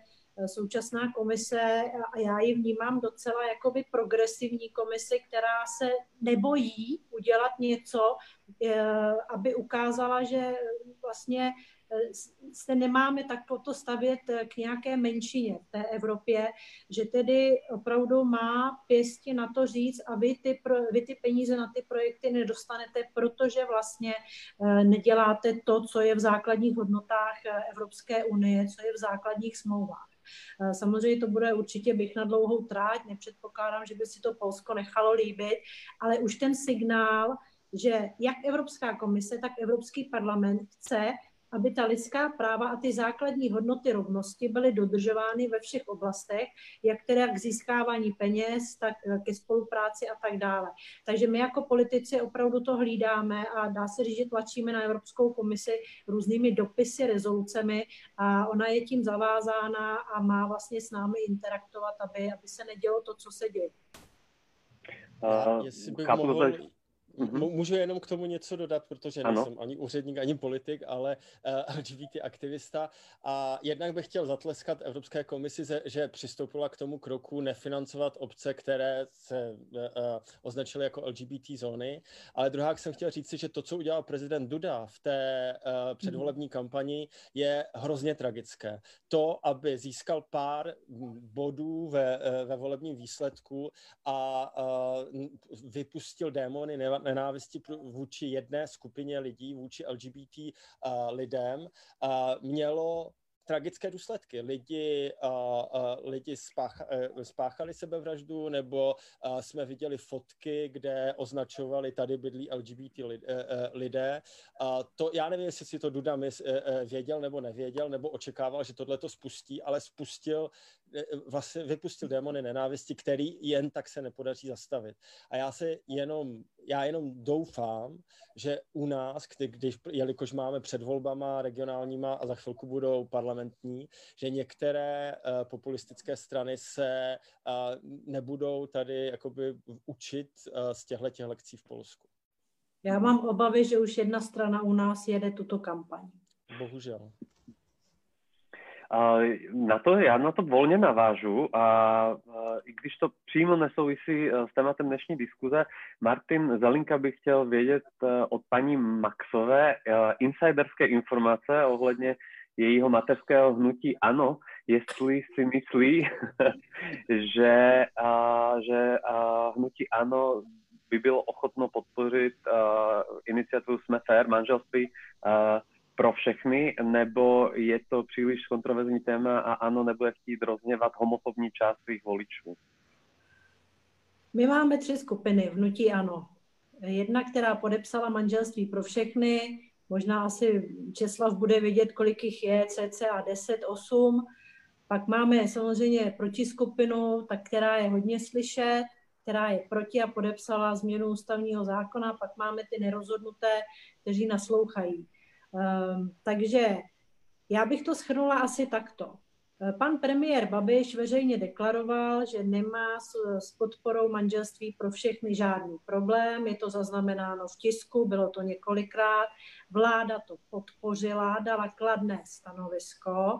současná komise, a já ji vnímám docela jakoby progresivní komisi, která se nebojí udělat něco, aby ukázala, že vlastně se nemáme takto stavět k nějaké menšině v té Evropě, že tedy opravdu má pěstě na to říct a vy ty, vy ty peníze na ty projekty nedostanete, protože vlastně eh, neděláte to, co je v základních hodnotách eh, Evropské unie, co je v základních smlouvách. Eh, samozřejmě to bude určitě bych na dlouhou tráť, nepředpokládám, že by si to Polsko nechalo líbit, ale už ten signál, že jak Evropská komise, tak Evropský parlament chce, aby ta lidská práva a ty základní hodnoty rovnosti byly dodržovány ve všech oblastech, jak teda k získávání peněz, tak eh, ke spolupráci a tak dále. Takže my jako politici opravdu to hlídáme a dá se říct, že tlačíme na Evropskou komisi různými dopisy, rezolucemi a ona je tím zavázána a má vlastně s námi interaktovat, aby, aby se nedělo to, co se děje. Uh, jestli bych mohl, Mm-hmm. Můžu jenom k tomu něco dodat, protože ano. nejsem ani úředník, ani politik, ale uh, LGBT aktivista. A jednak bych chtěl zatleskat Evropské komisi, že přistoupila k tomu kroku nefinancovat obce, které se uh, označily jako LGBT zóny. Ale druhá jsem chtěl říct si, že to, co udělal prezident Duda v té uh, předvolební kampani, je hrozně tragické. To, aby získal pár bodů ve, ve volebním výsledku a uh, vypustil démony, ne, nenávisti vůči jedné skupině lidí, vůči LGBT uh, lidem, uh, mělo tragické důsledky. Lidi, uh, uh, lidi uh, spáchali sebevraždu, nebo uh, jsme viděli fotky, kde označovali tady bydlí LGBT lid, uh, lidé. Uh, to, já nevím, jestli si to Duda uh, věděl nebo nevěděl, nebo očekával, že tohle to spustí, ale spustil vlastně vypustil démony nenávisti, který jen tak se nepodaří zastavit. A já se jenom, já jenom doufám, že u nás, kdy, když, jelikož máme před volbama regionálníma a za chvilku budou parlamentní, že některé uh, populistické strany se uh, nebudou tady jakoby učit uh, z těchto lekcí v Polsku. Já mám obavy, že už jedna strana u nás jede tuto kampaň. Bohužel. Na to já na to volně navážu a i když to přímo nesouvisí e, s tématem dnešní diskuze, Martin Zelinka bych chtěl vědět e, od paní Maxové e, insiderské informace ohledně jejího mateřského hnutí. Ano, jestli si myslí, [LAUGHS] že, že hnutí ano by bylo ochotno podpořit iniciativu Jsme fair manželství pro všechny, nebo je to příliš kontroverzní téma a ano, nebude chtít rozněvat homofobní část svých voličů? My máme tři skupiny vnutí ano. Jedna, která podepsala manželství pro všechny, možná asi Česlav bude vědět, kolik jich je, cca 10, 8. Pak máme samozřejmě protiskupinu, tak která je hodně slyšet, která je proti a podepsala změnu ústavního zákona. Pak máme ty nerozhodnuté, kteří naslouchají. Ehm, takže já bych to schrnula asi takto. Eh, pan premiér Babiš veřejně deklaroval, že nemá s, s podporou manželství pro všechny žádný problém. Je to zaznamenáno v tisku, bylo to několikrát. Vláda to podpořila, dala kladné stanovisko,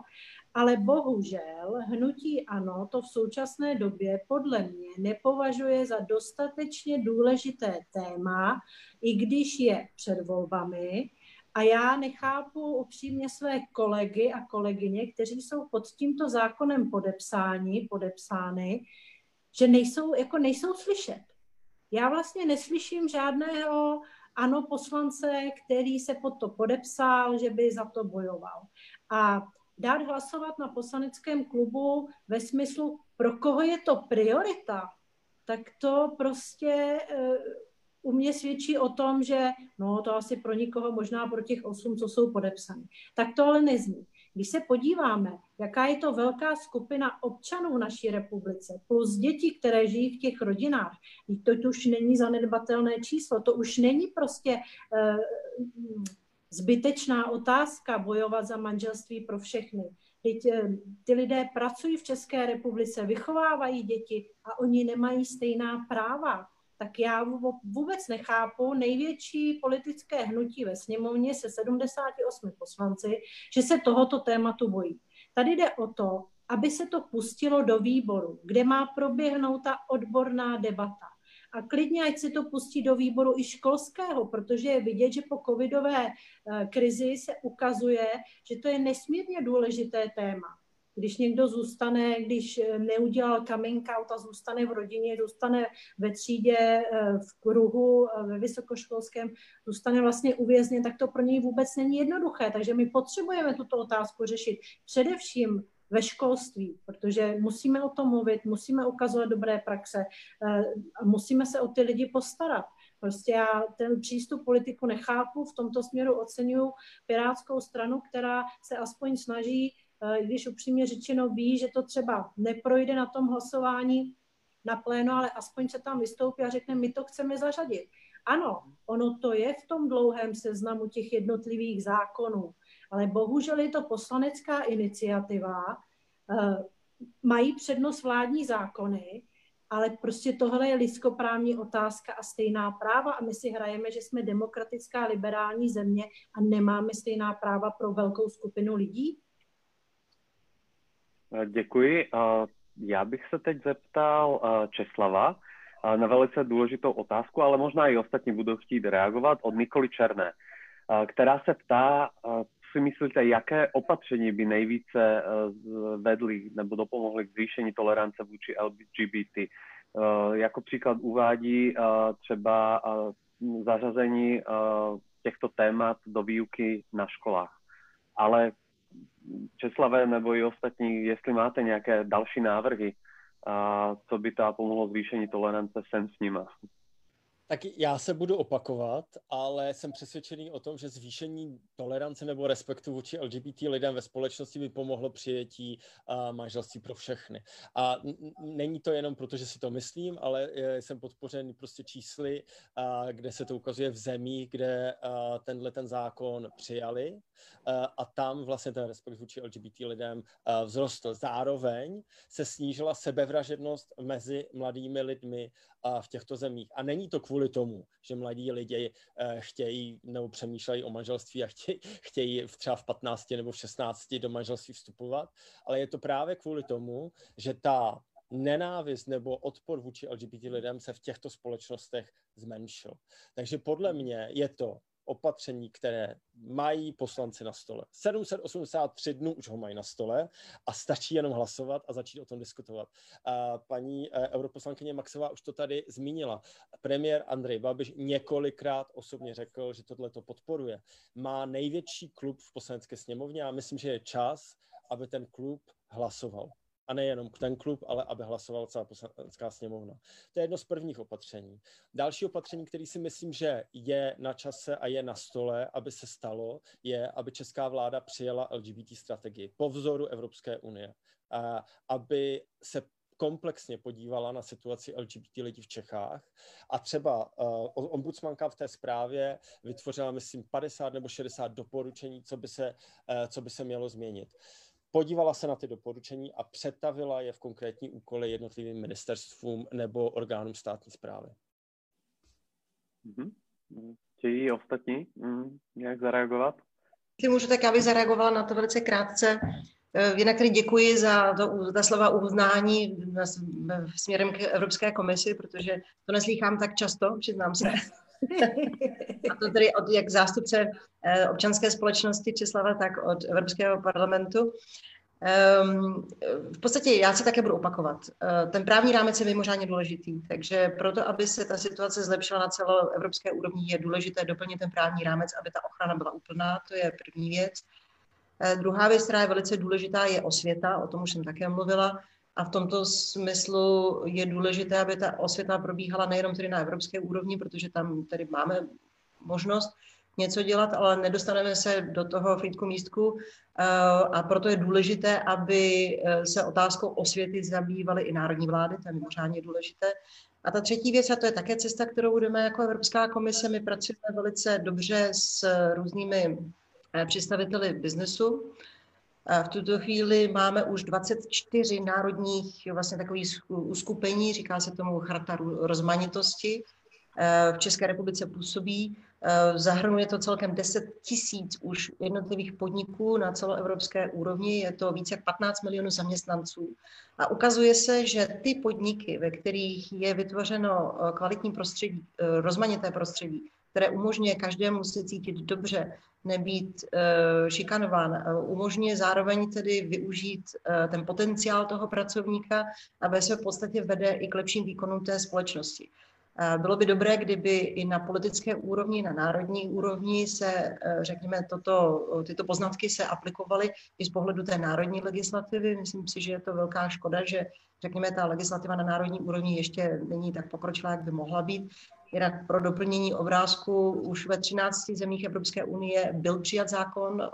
ale bohužel hnutí ANO to v současné době podle mě nepovažuje za dostatečně důležité téma, i když je před volbami a já nechápu upřímně své kolegy a kolegyně, kteří jsou pod tímto zákonem podepsáni, podepsány, že nejsou, jako nejsou slyšet. Já vlastně neslyším žádného ano poslance, který se pod to podepsal, že by za to bojoval. A dát hlasovat na poslaneckém klubu ve smyslu, pro koho je to priorita, tak to prostě eh, u mě svědčí o tom, že no to asi pro nikoho, možná pro těch osm, co jsou podepsaní. Tak to ale nezní. Když se podíváme, jaká je to velká skupina občanů v naší republice, plus děti, které žijí v těch rodinách, to už není zanedbatelné číslo, to už není prostě uh, zbytečná otázka bojovat za manželství pro všechny. Teď eh, ty lidé pracují v České republice, vychovávají děti a oni nemají stejná práva tak já vůbec nechápu největší politické hnutí ve sněmovně se 78 poslanci, že se tohoto tématu bojí. Tady jde o to, aby se to pustilo do výboru, kde má proběhnout ta odborná debata. A klidně, ať se to pustí do výboru i školského, protože je vidět, že po covidové eh, krizi se ukazuje, že to je nesmírně důležité téma. Když někdo zůstane, když eh, neudělal coming out a zůstane v rodině, zůstane ve třídě, eh, v kruhu, ve vysokoškolském, zůstane vlastně uvězněn, tak to pro něj vůbec není jednoduché. Takže my potřebujeme tuto otázku řešit. Především ve školství, protože musíme o tom mluvit, musíme ukazovat dobré praxe eh, a musíme se o ty lidi postarat. Prostě já ten přístup politiku nechápu, v tomto směru oceňuji Pirátskou stranu, která se aspoň snaží, eh, když upřímně řečeno ví, že to třeba neprojde na tom hlasování na pléno, ale aspoň se tam vystoupí a řekne, my to chceme zařadit. Ano, ono to je v tom dlouhém seznamu těch jednotlivých zákonů, ale bohužel je to poslanecká iniciativa, eh, mají přednost vládní zákony, ale prostě tohle je lidskoprávní otázka a stejná práva a my si hrajeme, že jsme demokratická liberální země a nemáme stejná práva pro velkou skupinu lidí? Eh, děkuji. Eh, já bych se teď zeptal Česlava na velice důležitou otázku, ale možná i ostatní budou chtít reagovat od Nikoli Černé, která se ptá, si myslíte, jaké opatření by nejvíce eh, vedly nebo dopomohly k zvýšení tolerance vůči LGBT? Eh, jako příklad uvádí eh, třeba zařazení těchto témat do výuky na školách. Ale Česlavé nebo i ostatní, jestli máte nějaké další návrhy, co by to pomohlo zvýšení tolerance, sem s nima. Tak já se budu opakovat, ale jsem přesvědčený o tom, že zvýšení tolerance nebo respektu vůči LGBT lidem ve společnosti by pomohlo přijetí uh, manželství pro všechny. A není to jenom proto, že si to myslím, ale jsem podpořen prostě čísly, uh, kde se to ukazuje v zemích, kde uh, tenhle ten zákon přijali uh, a tam vlastně ten respekt vůči LGBT lidem uh, vzrostl. Zároveň se snížila sebevražednost mezi mladými lidmi uh, v těchto zemích. A není to kvůli kvůli tomu, že mladí lidi eh, chtějí nebo přemýšlejí o manželství a chtějí, chtějí třeba v 15 nebo v 16 do manželství vstupovat, ale je to právě kvůli tomu, že ta nenávist nebo odpor vůči LGBT lidem se v těchto společnostech zmenšil. Takže podle mě je to opatření, které mají poslanci na stole. 783 dnů už ho mají na stole a stačí jenom hlasovat a začít o tom diskutovat. Paní eh, europoslankyně Maxová už to tady zmínila. Premiér Andrej Babiš několikrát osobně řekl, že tohle to podporuje. Má největší klub v poslanecké sněmovně a myslím, že je čas, aby ten klub hlasoval a nejenom ten klub, ale aby hlasoval celá poslanecká sněmovna. To je jedno z prvních opatření. Další opatření, který si myslím, že je na čase a je na stole, aby se stalo, je, aby česká vláda přijela LGBT strategii po vzoru Evropské unie, a aby se komplexně podívala na situaci LGBT lidí v Čechách a třeba uh, ombudsmanka v té zprávě vytvořila, myslím, 50 nebo 60 doporučení, co by se, uh, co by se mělo změnit podívala se na ty doporučení a přetavila je v konkrétní úkoly jednotlivým ministerstvům nebo orgánům státní zprávy. Mm-hmm. Chtějí ostatní mm, nějak zareagovat? Jestli můžu, tak já bych zareagovala na to velice krátce. Eh, jinak tedy děkuji za to, ta slova uznání směrem k Evropské komisi, protože to neslýchám tak často, přiznám se. [LAUGHS] A to tedy od jak zástupce eh, občanské společnosti Česlava, tak od Evropského parlamentu. Um, v podstatě já se také budu opakovat. Uh, ten právní rámec je mimořádně důležitý, takže proto, aby se ta situace zlepšila na celoevropské úrovni, je důležité doplnit ten právní rámec, aby ta ochrana byla úplná, to je první věc. Uh, druhá věc, která je velice důležitá, je osvěta, o tom už jsem také mluvila. A v tomto smyslu je důležité, aby ta osvěta probíhala nejenom tedy na evropské úrovni, protože tam tedy máme možnost něco dělat, ale nedostaneme se do toho flítku místku eh, a proto je důležité, aby eh, se otázkou osvěty zabývaly i národní vlády, to je mimořádně důležité. A ta třetí věc, a to je také cesta, kterou budeme jako Evropská komise, my pracujeme velice dobře s různými eh, představiteli biznesu, V tuto chvíli máme už 24 národních vlastně takových uskupení, říká se tomu charta rozmanitosti. V České republice působí. Zahrnuje to celkem 10 tisíc už jednotlivých podniků na celoevropské úrovni. Je to více jak 15 milionů zaměstnanců. A ukazuje se, že ty podniky, ve kterých je vytvořeno kvalitní prostředí, rozmanité prostředí, které umožňuje každému se cítit dobře, nebýt uh, šikanován. Uh, umožňuje zároveň tedy využít uh, ten potenciál toho pracovníka, aby se v podstatě vede i k lepším výkonům té společnosti. Bylo by dobré, kdyby i na politické úrovni, na národní úrovni se, řekněme, toto, tyto poznatky se aplikovaly i z pohledu té národní legislativy. Myslím si, že je to velká škoda, že, řekněme, ta legislativa na národní úrovni ještě není tak pokročilá, jak by mohla být. Jinak pro doplnění obrázku už ve 13 zemích Evropské unie byl přijat zákon eh,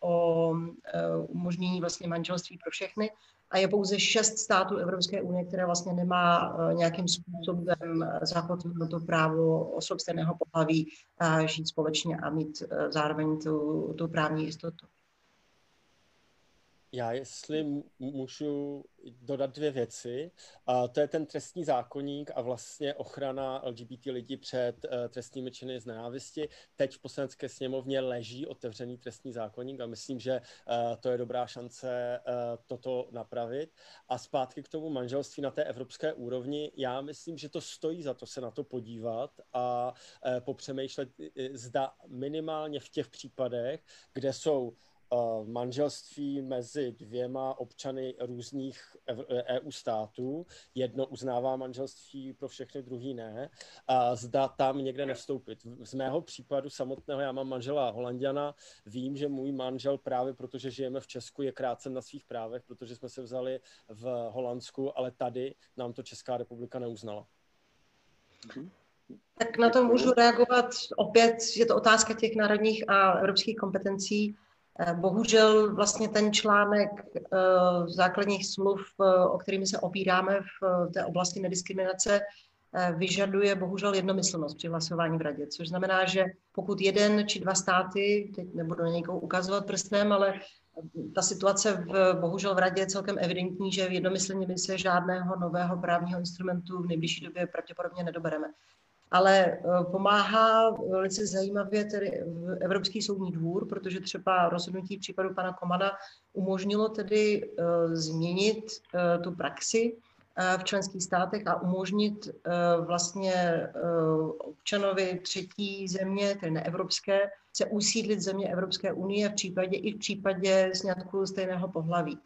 o eh, umožnění vlastně manželství pro všechny a je pouze šest států Evropské unie, které vlastně nemá eh, nějakým způsobem zakotveno to právo osob stejného pohlaví žít společně a mít zároveň tu, tu právní jistotu. Já jestli můžu dodat dvě věci. A to je ten trestní zákonník a vlastně ochrana LGBT lidí před uh, trestními činy z nenávisti. Teď v poslanecké sněmovně leží otevřený trestní zákonník a myslím, že uh, to je dobrá šance uh, toto napravit. A zpátky k tomu manželství na té evropské úrovni. Já myslím, že to stojí za to se na to podívat a popřemýšlet, zda minimálně v těch případech, kde jsou manželství mezi dvěma občany různých EU států. Jedno uznává manželství pro všechny, druhý ne. A zda tam někde nevstoupit. Z mého případu samotného, já mám manžela Holandiana, vím, že můj manžel právě protože žijeme v Česku je krácen na svých právech, protože jsme se vzali v Holandsku, ale tady nám to Česká republika neuznala. Tak na to můžu reagovat opět, je to otázka těch národních a evropských kompetencí. Eh, bohužel vlastně ten článek eh, základních smluv, eh, o kterými se opíráme v té oblasti nediskriminace, vyžaduje bohužel jednomyslnost při hlasování v radě, což znamená, že pokud jeden či dva státy, teď nebudu na někoho ukazovat prstem, ale ta situace v, bohužel v radě je celkem evidentní, že jednomyslně my se žádného nového právního instrumentu v nejbližší době pravděpodobně nedobereme ale eh, pomáhá velice zajímavě tedy Evropský soudní dvůr, protože třeba rozhodnutí případu pana Komana umožnilo tedy uh, změnit uh, tu praxi v členských státech a umožnit vlastně občanovi třetí země, tedy neevropské, se usídlit země Evropské unie v případě i v případě sňatku stejného pohlaví.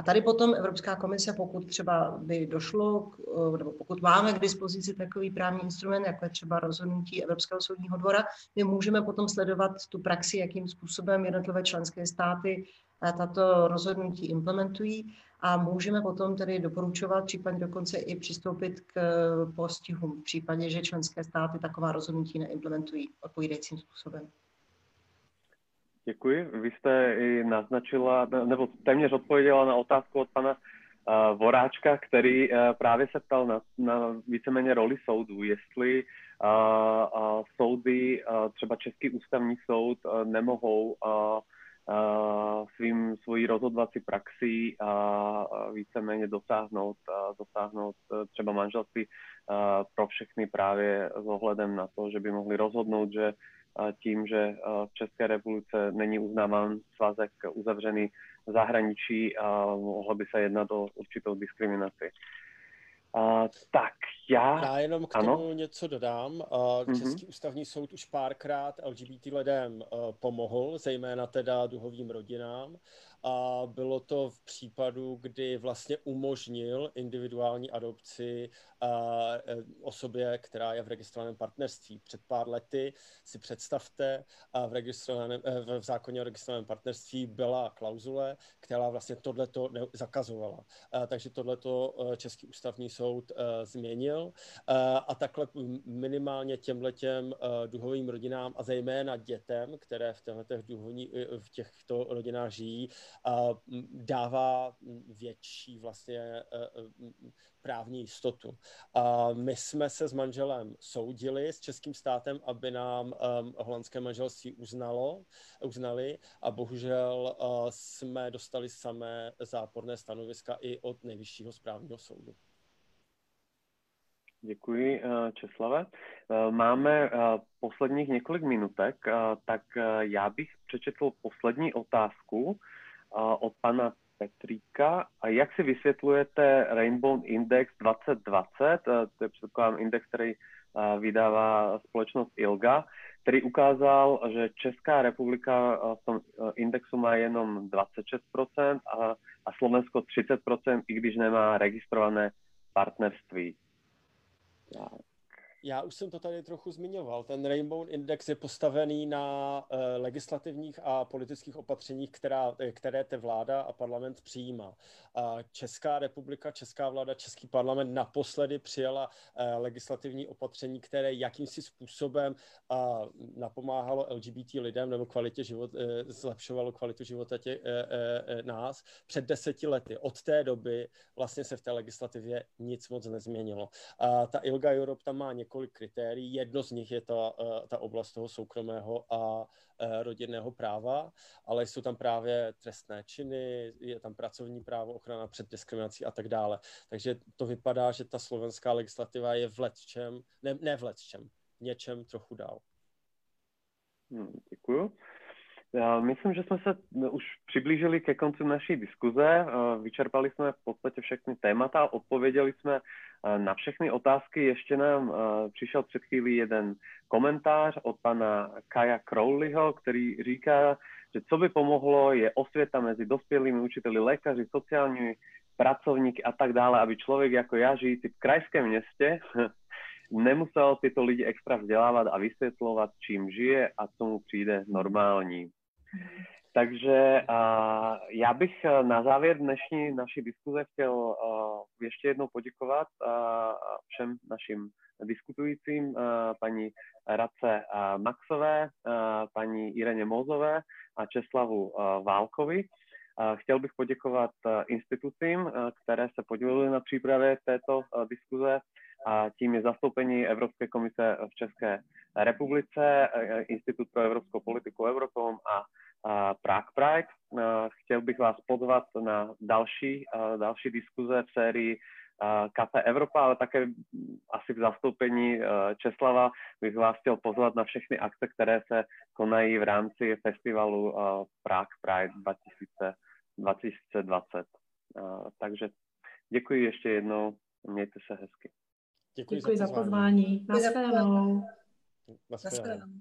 A tady potom Evropská komise, pokud třeba by došlo, eh, nebo pokud máme k dispozici takový právní instrument, jako je třeba rozhodnutí Evropského soudního dvora, my můžeme potom sledovat tu praxi, jakým způsobem jednotlivé členské státy eh, tato rozhodnutí implementují a můžeme potom tedy doporučovat, případně dokonce i přistoupit k eh, postihům v případě, že členské státy taková rozhodnutí neimplementují odpovídajícím způsobem. Děkuji. Vy jste i naznačila, nebo téměř odpověděla na otázku od pana uh, Voráčka, který uh, právě se ptal na, na víceméně roli soudu, jestli uh, uh, soudy, uh, třeba Český ústavní soud, uh, nemohou uh, uh, svým, svojí rozhodovací praxi uh, víceméně dosáhnout, uh, dosáhnout uh, třeba manželství uh, pro všechny právě s ohledem na to, že by mohli rozhodnout, že tím, že v České republice není uznáván svazek uzavřený v zahraničí a mohlo by se jednat o určitou diskriminaci. Uh, tak já... Já jenom k tomu ano? něco dodám. Uh, Český mm-hmm. ústavní soud už párkrát LGBT lidem uh, pomohl, zejména teda duhovým rodinám a bylo to v případu, kdy vlastně umožnil individuální adopci e, osobě, která je v registrovaném partnerství. Před pár lety si představte, v, registrovaném, e, v zákoně o registrovaném partnerství byla klauzule, která vlastně tohleto zakazovala. Takže tohleto e, Český ústavní soud změnil a takhle minimálně těmhletěm duhovým rodinám a zejména dětem, které v těchto, v těchto rodinách žijí, dává větší vlastně právní jistotu. My jsme se s manželem soudili s českým státem, aby nám um, holandské manželství uznalo, uznali a bohužel jsme dostali samé záporné stanoviska i od nejvyššího správního soudu. Děkuji, Česlave. Máme posledních několik minutek, tak já bych přečetl poslední otázku od pana Petríka. A jak si vysvětlujete Rainbow Index 2020, to je předpokládám index, který vydává společnost ILGA, který ukázal, že Česká republika v tom indexu má jenom 26% a, Slovensko 30%, i když nemá registrované partnerství. Já už jsem to tady trochu zmiňoval. Ten Rainbow Index je postavený na uh, legislativních a politických opatřeních, která, které te vláda a parlament přijímá. Česká republika, Česká vláda, Český parlament naposledy přijala uh, legislativní opatření, které jakýmsi způsobem napomáhalo LGBT lidem nebo kvalitě život, zlepšovalo kvalitu života tě, nás před deseti lety. Od té doby vlastně se v té legislativě nic moc nezměnilo. Ta ILGA Europe tam má několik několik kritérií. Jedno z nich je ta, eh, ta oblast toho soukromého a eh, rodinného práva, ale jsou tam právě trestné činy, je tam pracovní právo, ochrana před diskriminací a tak dále. Takže to vypadá, že ta slovenská legislativa je v letčem, ne, ne v letčem, něčem trochu dál. Hmm, děkuju. Já myslím, že jsme se už přiblížili ke konci naší diskuze. Vyčerpali jsme v podstatě všechny témata, odpověděli jsme na všechny otázky. Ještě nám přišel před chvílí jeden komentář od pana Kaja Crowleyho, který říká, že co by pomohlo, je osvěta mezi dospělými učiteli, lékaři, sociálními pracovníky a tak dále, aby člověk jako já, žijící v krajském městě, [LAUGHS] nemusel tyto lidi extra vzdělávat a vysvětlovat, čím žije a co mu přijde normální. Takže uh, já bych na závěr dnešní naší diskuze chtěl uh, ještě jednou poděkovat uh, všem našim diskutujícím, uh, paní Radce uh, Maxové, uh, paní Ireně Mozové a Česlavu uh, Válkovi. Chtěl bych poděkovat institucím, které se podílely na přípravě této diskuze a tím je zastoupení Evropské komise v České republice, Institut pro evropskou politiku Eurokom a Prague Pride. Chtěl bych vás pozvat na další, další diskuze v sérii Kafe Evropa, ale také asi v zastoupení Česlava bych vás chtěl pozvat na všechny akce, které se konají v rámci festivalu Prague Pride 2020. Takže děkuji ještě jednou, mějte se hezky. Děkuji, děkuji za pozvání. Naschledanou. Naschledanou.